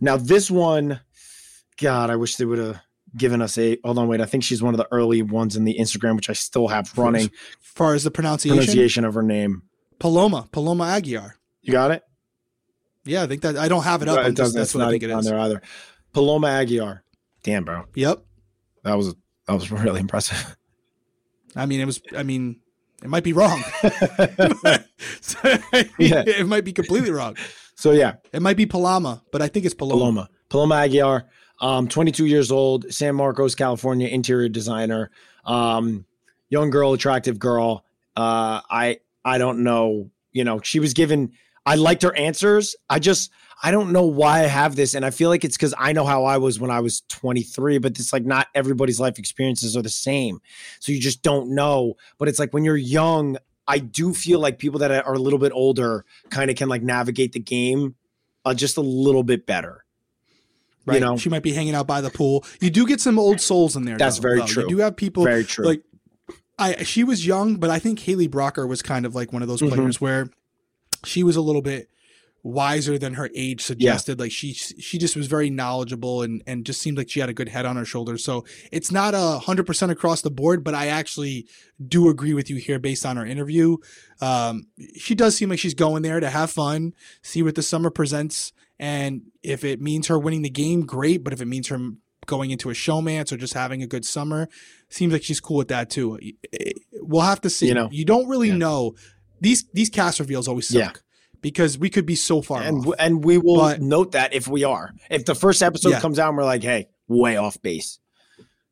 Now this one, God, I wish they would have given us a. Hold on, wait. I think she's one of the early ones in the Instagram, which I still have running. As far as the pronunciation, Pronunciation of her name. Paloma, Paloma Aguilar. You got it. Yeah, I think that I don't have it up. Well, I'm just, that's what I think it on is. there either. Paloma Aguilar. Damn, bro, Yep. that was that was really impressive. I mean, it was. I mean, it might be wrong. So, Yeah. It might be completely wrong. so yeah, It might be Paloma, but I think it's Paloma. Paloma. Paloma Aguilar, um, 22 years old, San Marcos, California, interior designer, um, young girl, attractive girl. Uh, I I don't know. You know, she was given. I liked her answers. I just I don't know why I have this, and I feel like it's because I know how I was when I was 23. But it's like not everybody's life experiences are the same, so you just don't know. But it's like when you're young. I do feel like people that are a little bit older kind of can like navigate the game uh, just a little bit better. Right. You know, she might be hanging out by the pool. You do get some old souls in there. That's though, very though. true. You do have people very true. like I she was young, but I think Haleigh Broucher was kind of like one of those Mhm. players where she was a little bit wiser than her age suggested. Like she she just was very knowledgeable and and just seemed like she had a good head on her shoulders. So it's not a hundred percent across the board, but I actually do agree with you here based on her interview. Um, she does seem like she's going there to have fun, see what the summer presents, and if it means her winning the game, great. But if it means her going into a showmance or just having a good summer, seems like she's cool with that too. We'll have to see. You know. you don't really Yeah. know these these cast reveals always suck Yeah. Because we could be so far and off. and we will But- note that if we are, if the first episode Yeah. comes out and we're like, hey, way off base,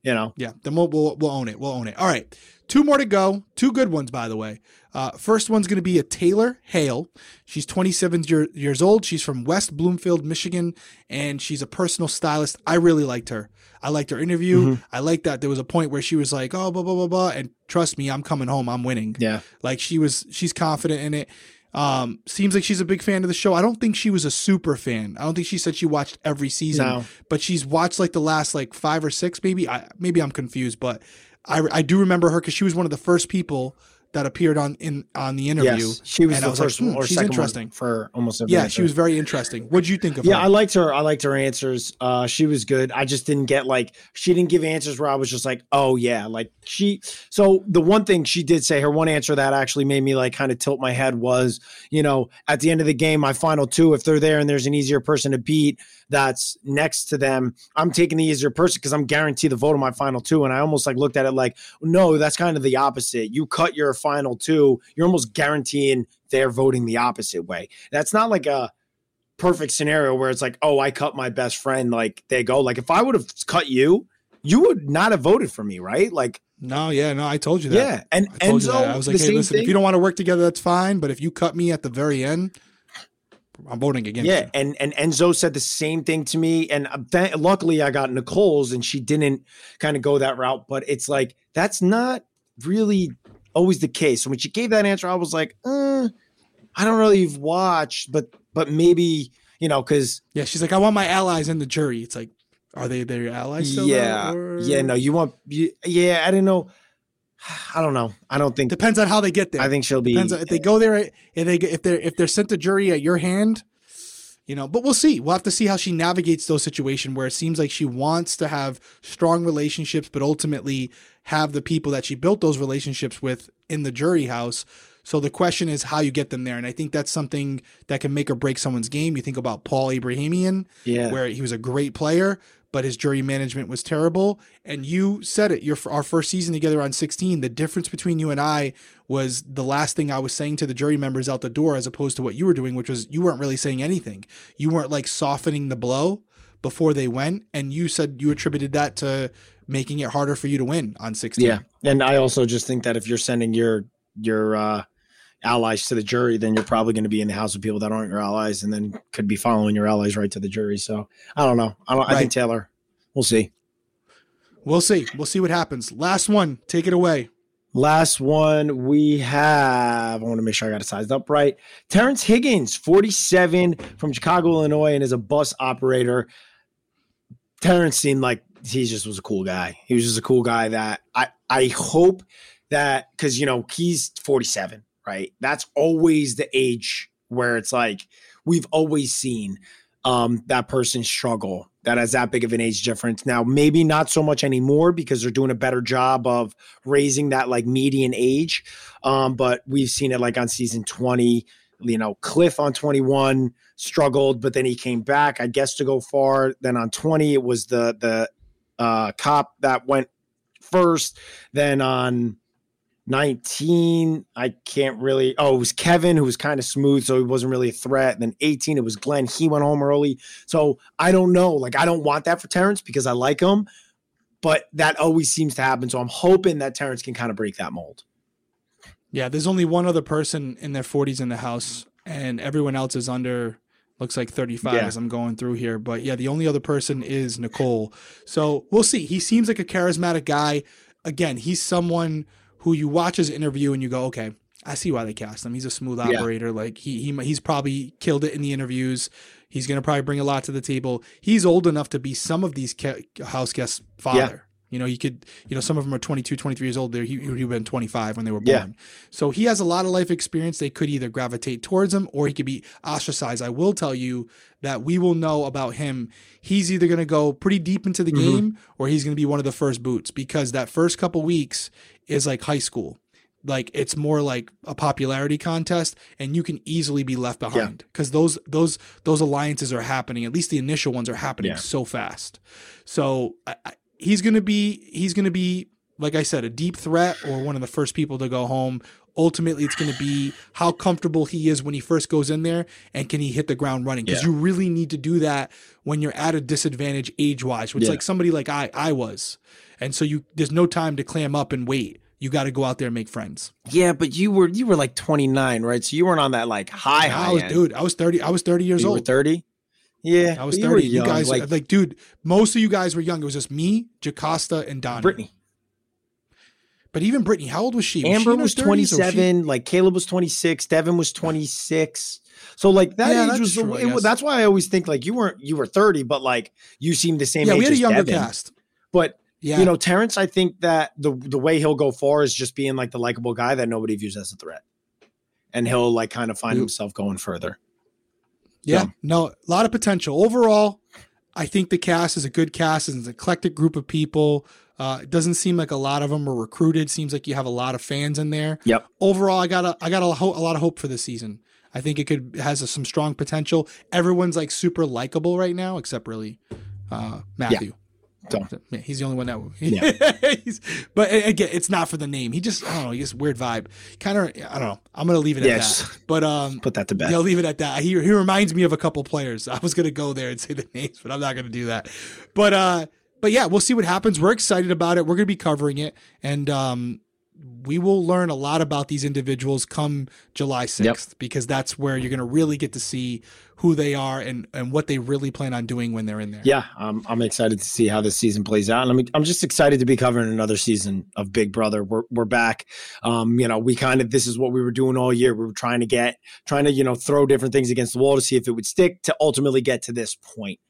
you know, Yeah, then we'll, we'll we'll own it. We'll own it. All right, two more to go. Two good ones, by the way. Uh, first one's going to be a Taylor Hale. She's 27 year, years old. She's from West Bloomfield, Michigan, and she's a personal stylist. I really liked her. I liked her interview. Mhm. I liked that there was a point where she was like, "Oh, blah blah blah blah," and trust me, I'm coming home. I'm winning. yeah, Like she was, she's confident in it. Um, seems like she's a big fan of the show. I don't think she was a super fan. I don't think she said she watched every season no, but she's watched like the last like five or six maybe I maybe I'm confused but I I do remember her because she was one of the first people that appeared on in on the interview yes, she was and the was like, first hmm, one or she's second interesting. one for almost every yeah answer. she was very interesting what'd you think of her? Yeah, her I liked her. I liked her answers. Uh, she was good. I just didn't get like she didn't give answers where I was just like, oh yeah, like she. So the one thing she did say, her one answer that actually made me like kind of tilt my head was, you know, at the end of the game, my final two, if they're there and there's an easier person to beat that's next to them, I'm taking the easier person because I'm guaranteed the vote on my final two. And I almost like looked at it like, no, that's kind of the opposite. You cut your final two, you're almost guaranteeing they're voting the opposite way. That's not like a perfect scenario where it's like, oh, I cut my best friend. Like they go. Like if I would have cut you, you would not have voted for me, right? Like No, yeah, no, I told you that. yeah, and I told you Enzo. that. I was like, hey, listen, thing. if you don't want to work together, that's fine. But if you cut me at the very end, I'm voting against yeah, you. and and Enzo said the same thing to me, and uh, th- luckily I got Nicole's, and she didn't kind of go that route. But it's like that's not really always the case. So when she gave that answer, I was like, uh, I don't know if you've watched, but but maybe you know because Yeah, she's like, I want my allies in the jury. It's like, are they their allies? Still yeah, or- yeah, no, you want you, yeah, I didn't know. I don't know. I don't think. Depends on how they get there. I think she'll be. Depends on, if they go there. If they if they're if they're sent to jury at your hand, you know. But we'll see. We'll have to see how she navigates those situations where it seems like she wants to have strong relationships, but ultimately have the people that she built those relationships with in the jury house. So the question is how you get them there, and I think that's something that can make or break someone's game. You think about Paul Abrahamian, yeah, where he was a great player, but his jury management was terrible. And you said it. Your our first season together on 16. The difference between you and I was the last thing I was saying to the jury members out the door, as opposed to what you were doing, which was you weren't really saying anything. You weren't like softening the blow before they went, and you said you attributed that to making it harder for you to win on 16. yeah. And I also just think that if you're sending your your uh allies to the jury, then you're probably going to be in the house with people that aren't your allies, and then could be following your allies right to the jury. So I don't know. I don't. I think Taylor. We'll see. We'll see. We'll see what happens. Last one. Take it away. Last one we have. I want to make sure I got it sized up right. Terrance Higgins, 47 from Chicago, Illinois, and is a bus operator. Terrance seemed like he just was a cool guy. He was just a cool guy that I I hope that because you know he's 47, right? That's always the age where it's like we've always seen um, that person struggle that has that big of an age difference. Now, maybe not so much anymore because they're doing a better job of raising that like median age. Um, but we've seen it like on season 20, you know, Cliff on 21 struggled, but then he came back, I guess, to go far. Then on 20, it was the the uh, cop that went first. Then on 19, I can't really. Oh, it was Kevin who was kind of smooth, so he wasn't really a threat. And then 18, it was Glenn. He went home early. So I don't know. Like, I don't want that for Terrance because I like him, but that always seems to happen. So I'm hoping that Terrance can kind of break that mold. Yeah, there's only one other person in their 40s in the house, and everyone else is under looks like 35 Yeah. as I'm going through here. But yeah, the only other person is Nicole. So we'll see. He seems like a charismatic guy. Again, he's someone who you watch his interview and you go, okay, I see why they cast him. He's a smooth Yeah. operator. Like he, he he's probably killed it in the interviews. He's gonna probably bring a lot to the table. He's old enough to be some of these ca- house guests' father. You know, he could, you know, some of them are 22, 23 years old. There, he, he would have been 25 when they were Yeah. born. So he has a lot of life experience. They could either gravitate towards him or he could be ostracized. I will tell you that we will know about him. He's either going to go pretty deep into the Mhm. game or he's going to be one of the first boots because that first couple weeks is like high school. Like it's more like a popularity contest and you can easily be left behind because those those those alliances are happening. At least the initial ones are happening Yeah. so fast. So I, I, he's to be he's to be like I said a deep threat or one of the first people to go home. Ultimately, it's going to be how comfortable he is when he first goes in there and can he hit the ground running because Yeah. you really need to do that when you're at a disadvantage age wise, which Yeah. like somebody like I I was, and so you there's no time to clam up and wait. You got to go out there and make friends. Yeah, but you were you were like 29, right? So you weren't on that like high high. I was, end. dude, I was thirty. I was thirty years you were old. 30. Yeah, I was but you thirty. You, guys, like like, dude, most of you guys were young. It was just me, Jocasta, and Donnie. Brittany. But even Brittany, how old was she? Was she Amber was 30s or was she- 27. Like Caleb was 26. Devin was 26. So like that Yeah, age that's was. true, I it, that's why I always think like you weren't you were 30, but like you seemed the same yeah, age we had a younger Devin. cast. But Yeah, you know, Terrance, I think that the the way he'll go far is just being like the likable guy that nobody views as a threat, and he'll like kind of find himself going further. Yeah, no, a lot of potential. Overall, I think the cast is a good cast. It's an eclectic group of people. Uh, it doesn't seem like a lot of them are recruited. Seems like you have a lot of fans in there. Yep. Overall, I got a, I got a, ho- a lot of hope for this season. I think it could has a, some strong potential. Everyone's like super likable right now, except really uh, Matthew. Don't. He's the only one that. Yeah. but again, it's not for the name. He just I don't know. He just weird vibe. Kind of I don't know. I'm gonna leave it at that. But um, put that to bed. Yeah, leave it at that. He he reminds me of a couple players. I was gonna go there and say the names, but I'm not gonna do that. But uh, but yeah, we'll see what happens. We're excited about it. We're gonna be covering it, and um, we will learn a lot about these individuals come July 6th yep. because that's where you're going to really get to see who they are and, and what they really plan on doing when they're in there. Yeah, um, I'm excited to see how this season plays out. And I'm, I'm just excited to be covering another season of Big Brother. We're, we're back. Um, you know, we kind of, this is what we were doing all year. We were trying to get, trying to, you know, throw different things against the wall to see if it would stick to ultimately get to this point.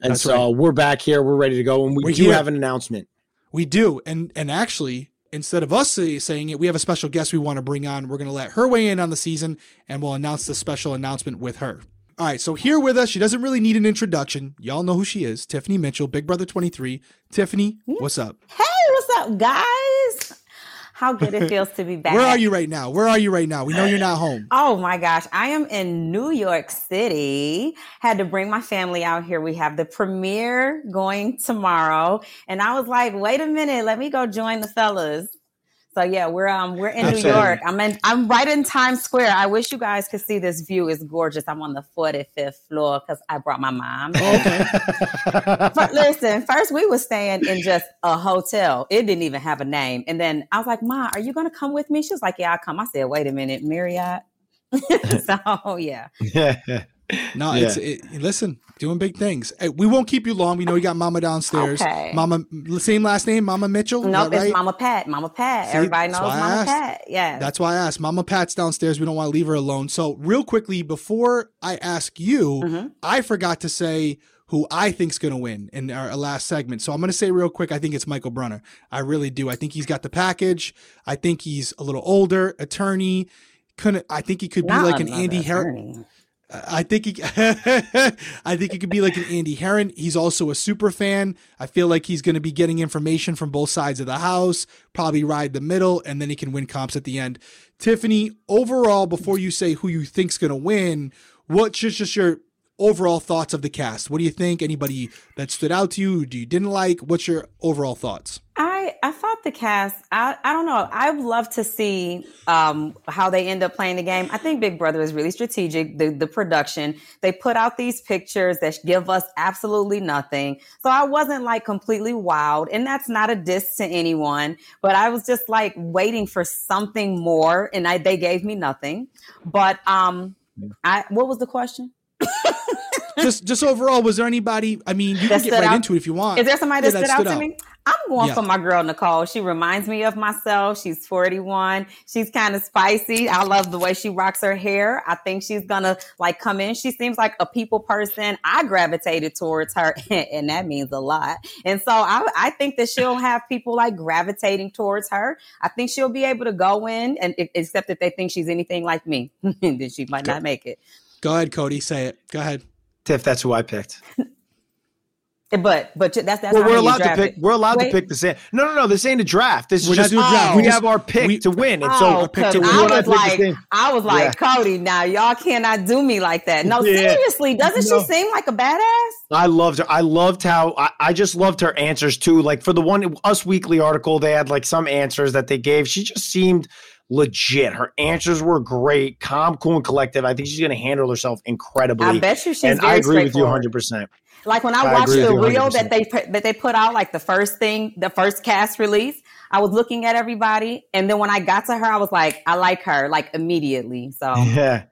And That's so right. we're back here. We're ready to go. And we we're do here. have an announcement. We do. And, and actually, instead of us saying it, we have a special guest we want to bring on. We're going to let her weigh in on the season and we'll announce the special announcement with her. All right, so here with us, she doesn't really need an introduction. Y'all know who she is Tiffany Mitchell, Big Brother 23. Tiffany, what's up? Hey, what's up, guys? How good it feels to be back. Where are you right now? Where are you right now? We know you're not home. Oh my gosh. I am in New York City. Had to bring my family out here. We have the premiere going tomorrow. And I was like, wait a minute, let me go join the fellas. So yeah, we're um we're in Absolutely. New York. I'm in I'm right in Times Square. I wish you guys could see this view. It's gorgeous. I'm on the 45th floor because I brought my mom. But listen, first we were staying in just a hotel. It didn't even have a name. And then I was like, Ma, are you gonna come with me? She was like, Yeah, I'll come. I said, wait a minute, Marriott. so yeah. No, yeah. it's it, listen, doing big things. Hey, we won't keep you long. We know you got Mama downstairs. Okay. Mama, same last name, Mama Mitchell. No, nope, right? it's Mama Pat. Mama Pat. See, Everybody knows Mama Pat. Yeah. That's why I asked. Mama Pat's downstairs. We don't want to leave her alone. So, real quickly, before I ask you, mm-hmm. I forgot to say who I think's going to win in our last segment. So I'm going to say real quick, I think it's Michael Bruner. I really do. I think he's got the package. I think he's a little older, attorney. Couldn't I think he could be like an Andy Harris. I think he, I think he could be like an Andy Herren. He's also a super fan. I feel like he's going to be getting information from both sides of the house. Probably ride the middle, and then he can win comps at the end. Tiffany, overall, before you say who you think's going to win, what's just just your overall thoughts of the cast? What do you think? Anybody that stood out to you? Do you didn't like? What's your overall thoughts? I I thought the cast. I I don't know. I would love to see um, how they end up playing the game. I think Big Brother is really strategic. The the production they put out these pictures that give us absolutely nothing. So I wasn't like completely wild, and that's not a diss to anyone. But I was just like waiting for something more, and I, they gave me nothing. But um, I what was the question? just just overall, was there anybody? I mean, you that can get right out? into it if you want. Is there somebody that, yeah, that stood, stood out, to me? I'm going yeah. for my girl Nicole. She reminds me of myself. She's 41. She's kind of spicy. I love the way she rocks her hair. I think she's gonna like come in. She seems like a people person. I gravitated towards her, and that means a lot. And so I, I think that she'll have people like gravitating towards her. I think she'll be able to go in, and except if they think she's anything like me, then she might not make it. Go ahead, Cody. Say it. Go ahead. Tiff, that's who I picked. But but that's that's well, we're allowed to pick. It. We're allowed Wait. to pick the same. No, no, no. This ain't a draft. This we're is just a draft. we have our pick we, to win, and so oh, pick to win. I was like, I was like, yeah. Cody. Now y'all cannot do me like that. No, yeah. seriously. Doesn't no. she seem like a badass? I loved her. I loved how I, I, just loved her answers too. Like for the one Us Weekly article, they had like some answers that they gave. She just seemed legit. Her answers were great, calm, cool, and collective. I think she's going to handle herself incredibly. I bet you she's. And I agree with you 100. percent Like when I, I watched the reel that they that they put out, like the first thing, the first cast release, I was looking at everybody, and then when I got to her, I was like, I like her, like immediately. So yeah.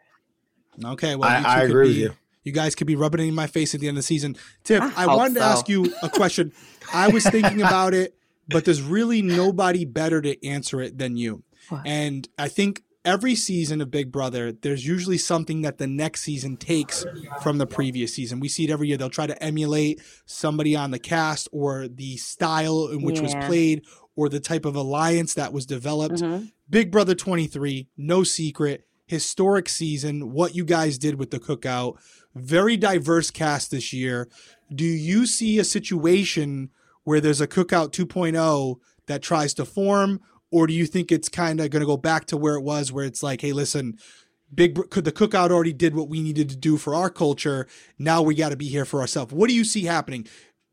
Okay, well, I, I agree be, with you. You guys could be rubbing it in my face at the end of the season. Tiff, I, I wanted so. to ask you a question. I was thinking about it, but there's really nobody better to answer it than you. And I think every season of Big Brother, there's usually something that the next season takes from the previous season. We see it every year. They'll try to emulate somebody on the cast or the style in which yeah. was played or the type of alliance that was developed. Mm-hmm. Big Brother 23, no secret, historic season, what you guys did with the cookout, very diverse cast this year. Do you see a situation where there's a cookout 2.0 that tries to form or do you think it's kind of going to go back to where it was where it's like hey listen big could the cookout already did what we needed to do for our culture now we got to be here for ourselves what do you see happening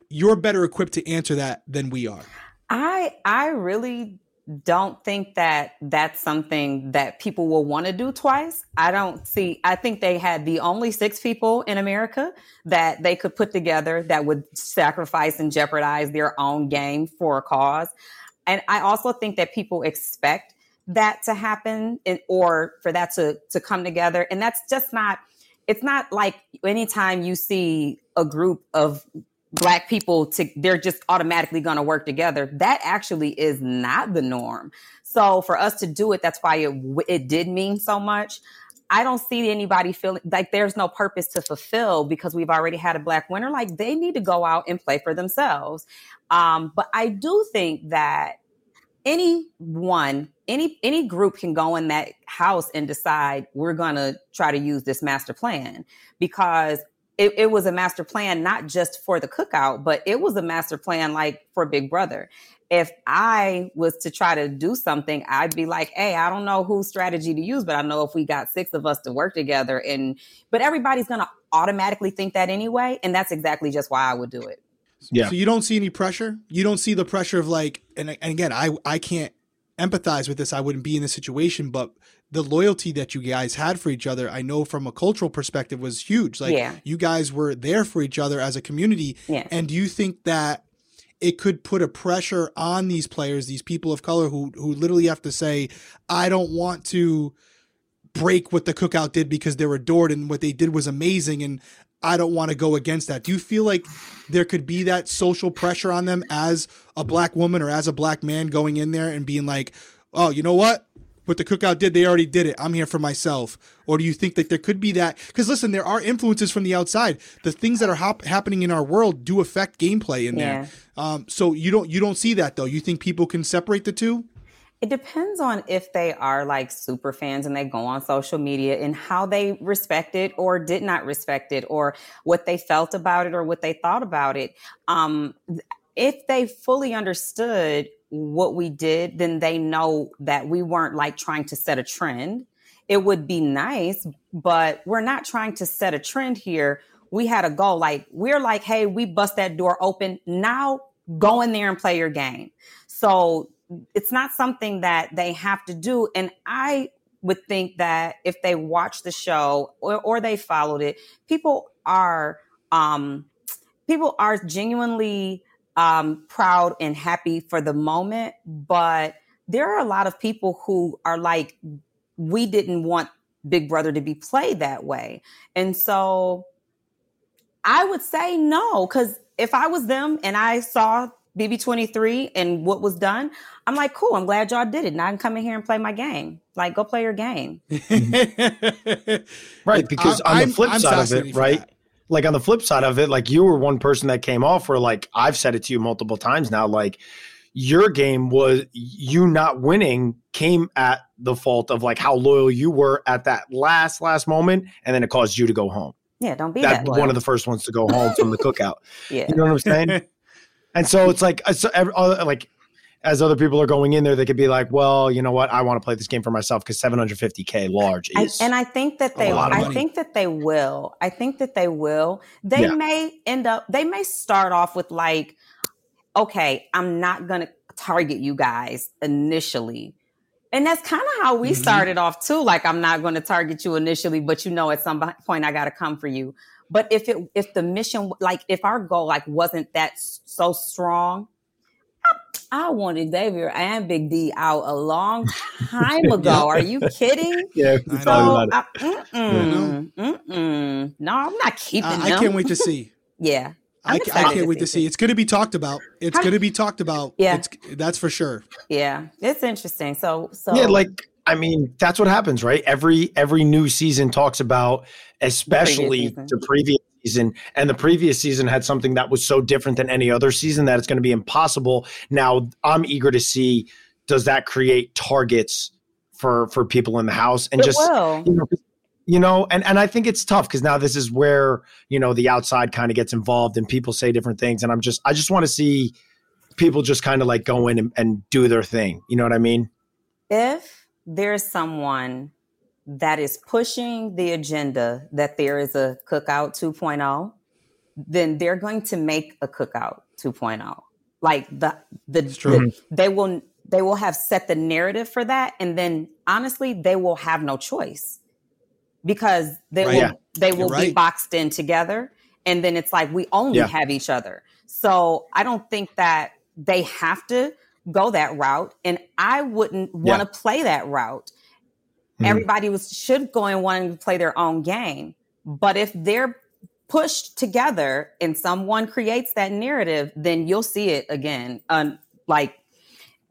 you're better equipped to answer that than we are. I I really don't think that that's something that people will want to do twice. I don't see, I think they had the only six people in America that they could put together that would sacrifice and jeopardize their own game for a cause. And I also think that people expect that to happen or for that to, to come together. And that's just not, it's not like anytime you see a group of black people to they're just automatically going to work together. That actually is not the norm. So for us to do it that's why it it did mean so much i don't see anybody feeling like there's no purpose to fulfill because we've already had a black winner. Like they need to go out and play for themselves. Um, but i do think that anyone any any group can go in that house and decide we're to try to use this master plan. Because it, it, was a master plan not just for the cookout, but it was a master plan like for Big Brother. If I was to try to do something, I'd be like, "Hey, I don't know whose strategy to use, but I know if we got six of us to work together, and but everybody's gonna automatically think that anyway, and that's exactly just why I would do it." Yeah. So you don't see any pressure. You don't see the pressure of like, and, and again, I I can't empathize with this. I wouldn't be in this situation, but the loyalty that you guys had for each other, I know from a cultural perspective was huge. Like yeah. you guys were there for each other as a community. Yeah. And do you think that it could put a pressure on these players, these people of color who who literally have to say, I don't want to break what the cookout did because they're adored and what they did was amazing and I don't want to go against that. Do you feel like there could be that social pressure on them as a black woman or as a black man going in there and being like, "Oh, you know what? What the cookout did, they already did it. I'm here for myself. Or do you think that there could be that? Because listen, there are influences from the outside. The things that are hop- happening in our world do affect gameplay in yeah. there. Um, so you don't you don't see that though. You think people can separate the two? It depends on if they are like super fans and they go on social media and how they respect it or did not respect it or what they felt about it or what they thought about it. Um, if they fully understood what we did, then they know that we weren't like trying to set a trend. It would be nice, but we're not trying to set a trend here. We had a goal. Like, we're like, hey, we bust that door open. Now go in there and play your game. So it's not something that they have to do. And I would think that if they watch the show or, or they followed it, people are um, people are genuinely um, proud and happy for the moment, but there are a lot of people who are like, we didn't want Big Brother to be played that way. And so I would say no, because if I was them and I saw BB23 and what was done, I'm like, cool, I'm glad y'all did it. Now I can come in here and play my game. Like, go play your game. right. Because I, on the flip I'm side of it, right? That like on the flip side of it, like you were one person that came off where like I've said it to you multiple times now, like your game was you not winning came at the fault of like how loyal you were at that last last moment, and then it caused you to go home. Yeah, don't be that, that one of the first ones to go home from the cookout. yeah, you know what I'm saying. and so it's like, uh, so every, uh, like as other people are going in there, they could be like, well, you know what? I want to play this game for myself because 750k large is. I, and I think that they, I think that they will. I think that they will. They yeah. may end up. They may start off with like, okay, I'm not going to target you guys initially. And that's kind of how we mm-hmm. started off too. Like, I'm not going to target you initially, but you know, at some point, I got to come for you. But if it, if the mission, like, if our goal like wasn't that so strong, I wanted Xavier and Big D out a long time ago. yeah. Are you kidding? Yeah, so, about I, mm-mm, mm-mm. no, I'm not keeping uh, I can't wait to see. yeah. I, I, can't wait to see. It's going to be talked about. It's going to be talked about. Yeah, it's, that's for sure. Yeah, it's interesting. So, so yeah, like I mean, that's what happens, right? Every every new season talks about, especially the previous season, and the previous season had something that was so different than any other season that it's going to be impossible. Now, I'm eager to see does that create targets for for people in the house and it just will. you know you know and and i think it's tough because now this is where you know the outside kind of gets involved and people say different things and i'm just i just want to see people just kind of like go in and, and do their thing you know what i mean if there's someone that is pushing the agenda that there is a cookout 2.0, then they're going to make a cookout 2.0. Like the the, the they will they will have set the narrative for that and then honestly they will have no choice because they Right. will Yeah. they will You're be boxed in together and then it's like we only Yeah. have each other so i don't think that they have to go that route and i wouldn't want to play that route Mhm. everybody was should go and want to play their own game but if they're pushed together and someone creates that narrative then you'll see it again um, like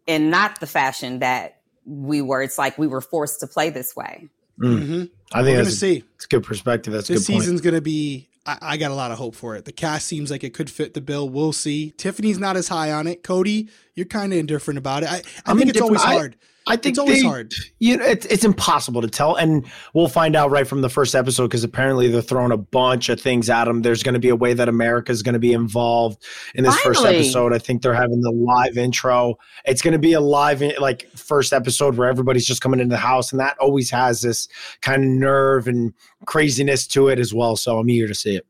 in not the fashion that we were it's like we were forced to play this way Mm. hmm I We're think gonna that's a, see. It's a good perspective. That's a This good point. season's gonna be. I, I got a lot of hope for it. The cast seems like it could fit the bill. We'll see. Tiffany's not as high on it. Cody, you're kind of indifferent about it. I, I I'm think it's always. I- hard. I think It's always they- hard. You know, it's it's impossible to tell, and we'll find out right from the first episode because apparently they're throwing a bunch of things at them. There's going to be a way that America is going to be involved in this first episode. I think they're having the live intro. It's going to be a live like first episode where everybody's just coming into the house, and that always has this kind of nerve and craziness to it as well. So I'm eager to see it.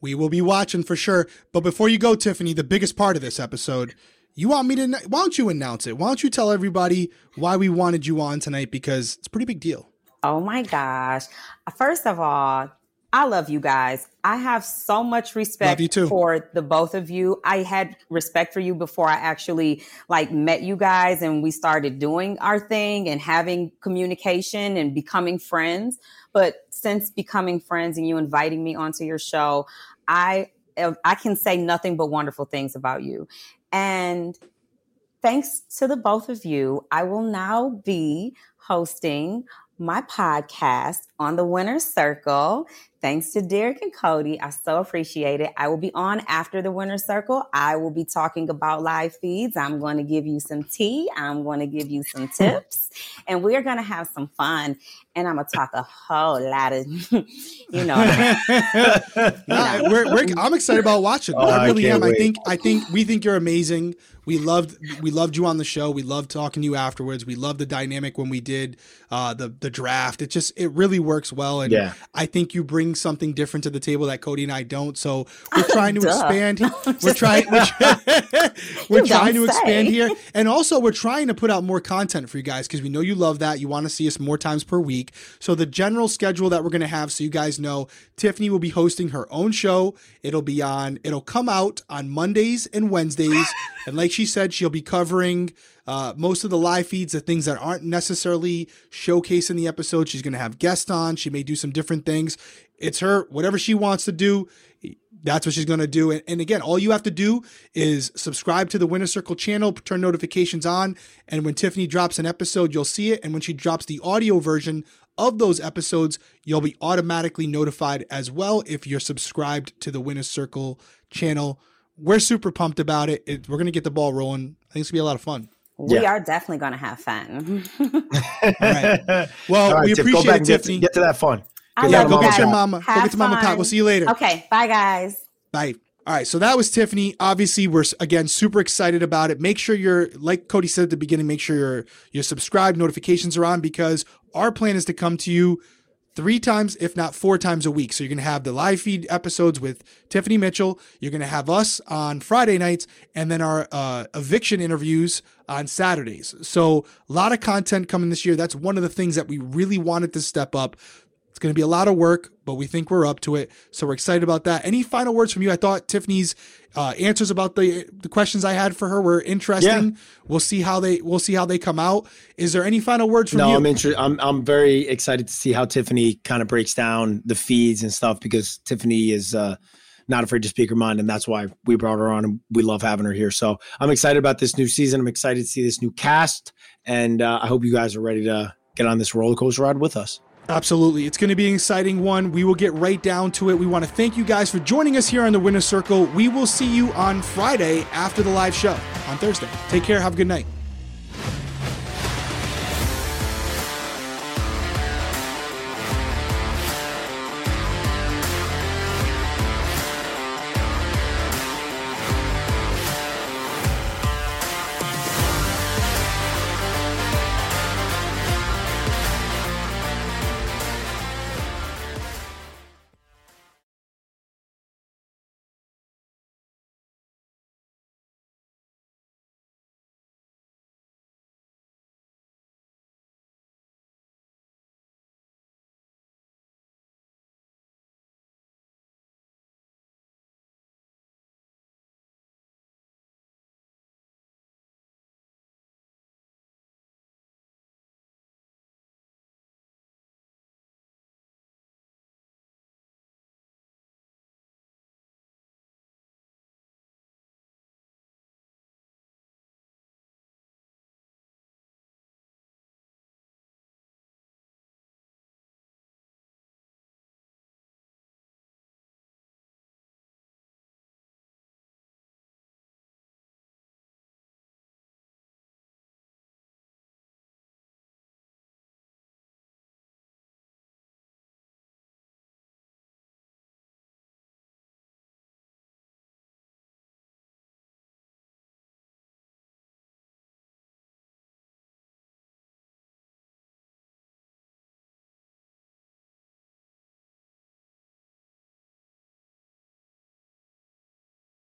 We will be watching for sure. But before you go, Tiffany, the biggest part of this episode, you want me to? Why don't you announce it? Why don't you tell everybody why we wanted you on tonight? Because it's a pretty big deal. Oh my gosh. First of all, I love you guys. I have so much respect Love you too. for the both of you. I had respect for you before I actually like met you guys and we started doing our thing and having communication and becoming friends. But since becoming friends and you inviting me onto your show, I I can say nothing but wonderful things about you. And thanks to the both of you, I will now be hosting my podcast on the Winner's Circle. Thanks to Derrick and Cody. I so appreciate it. I will be on after the Winner's Circle. I will be talking about live feeds. I'm going to give you some tea. I'm going to give you some tips. And we're going to have some fun. And I'm going to talk a whole lot of, you know, Nah, we're, we're, I'm excited about watching. Oh, I I really can't am. I think I think we think you're amazing. We loved we loved you on the show. We loved talking to you afterwards. We loved the dynamic when we did uh, the the draft. It just it really works well, and Yeah. I think you bring something different to the table that Cody and I don't. So we're trying to expand. We're trying. We're, we're trying don't to expand here, and also we're trying to put out more content for you guys because we know you love that. You want to see us more times per week. So the general schedule that we're going to have, so you guys know, Tiffany will be hosting her own show. It'll be on. It'll come out on Mondays and Wednesdays, and like she said, she'll be covering. Uh, most of the live feeds, the things that aren't necessarily showcased in the episode, she's going to have guests on. She may do some different things. It's her, whatever she wants to do that's what she's going to do. And, and again, all you have to do is subscribe to the Winner Circle channel, turn notifications on, and when Tiffany drops an episode, you'll see it. And when she drops the audio version of those episodes, you'll be automatically notified as well if you're subscribed to the Winner Circle channel. We're super pumped about it. it we're going to get the ball rolling. I think it's going to be a lot of fun. we Yeah. are definitely going to have fun. right. Well, All right, we Tiff, go appreciate back it, and get, Tiffany. get to that fun. I yeah, go you get your mama. Go get your mama pop. We'll see you later. Okay. Bye, guys. Bye. All right, so that was Tiffany. Obviously, we're again super excited about it. Make sure you're like Cody said at the beginning. Make sure you're you're subscribed, notifications are on because our plan is to come to you three times, if not four times a week. So you're gonna have the live feed episodes with Tiffany Mitchell. You're gonna have us on Friday nights, and then our uh, eviction interviews on Saturdays. So a lot of content coming this year. That's one of the things that we really wanted to step up. It's going to be a lot of work, but we think we're up to it. So we're excited about that. Any final words from you? I thought Tiffany's uh, answers about the the questions I had for her were interesting. Yeah. We'll see how they we'll see how they come out. Is there any final words from no, you? I'm interested. I'm I'm very excited to see how Tiffany kind of breaks down the feeds and stuff because Tiffany is uh, not afraid to speak her mind, and that's why we brought her on, and we love having her here. So I'm excited about this new season. I'm excited to see this new cast, and uh, I hope you guys are ready to get on this roller coaster ride with us. Absolutely. It's going to be an exciting one. We will get right down to it. We want to thank you guys for joining us here on the Winner Circle. We will see you on Friday after the live show on Thursday. Take care. Have a good night.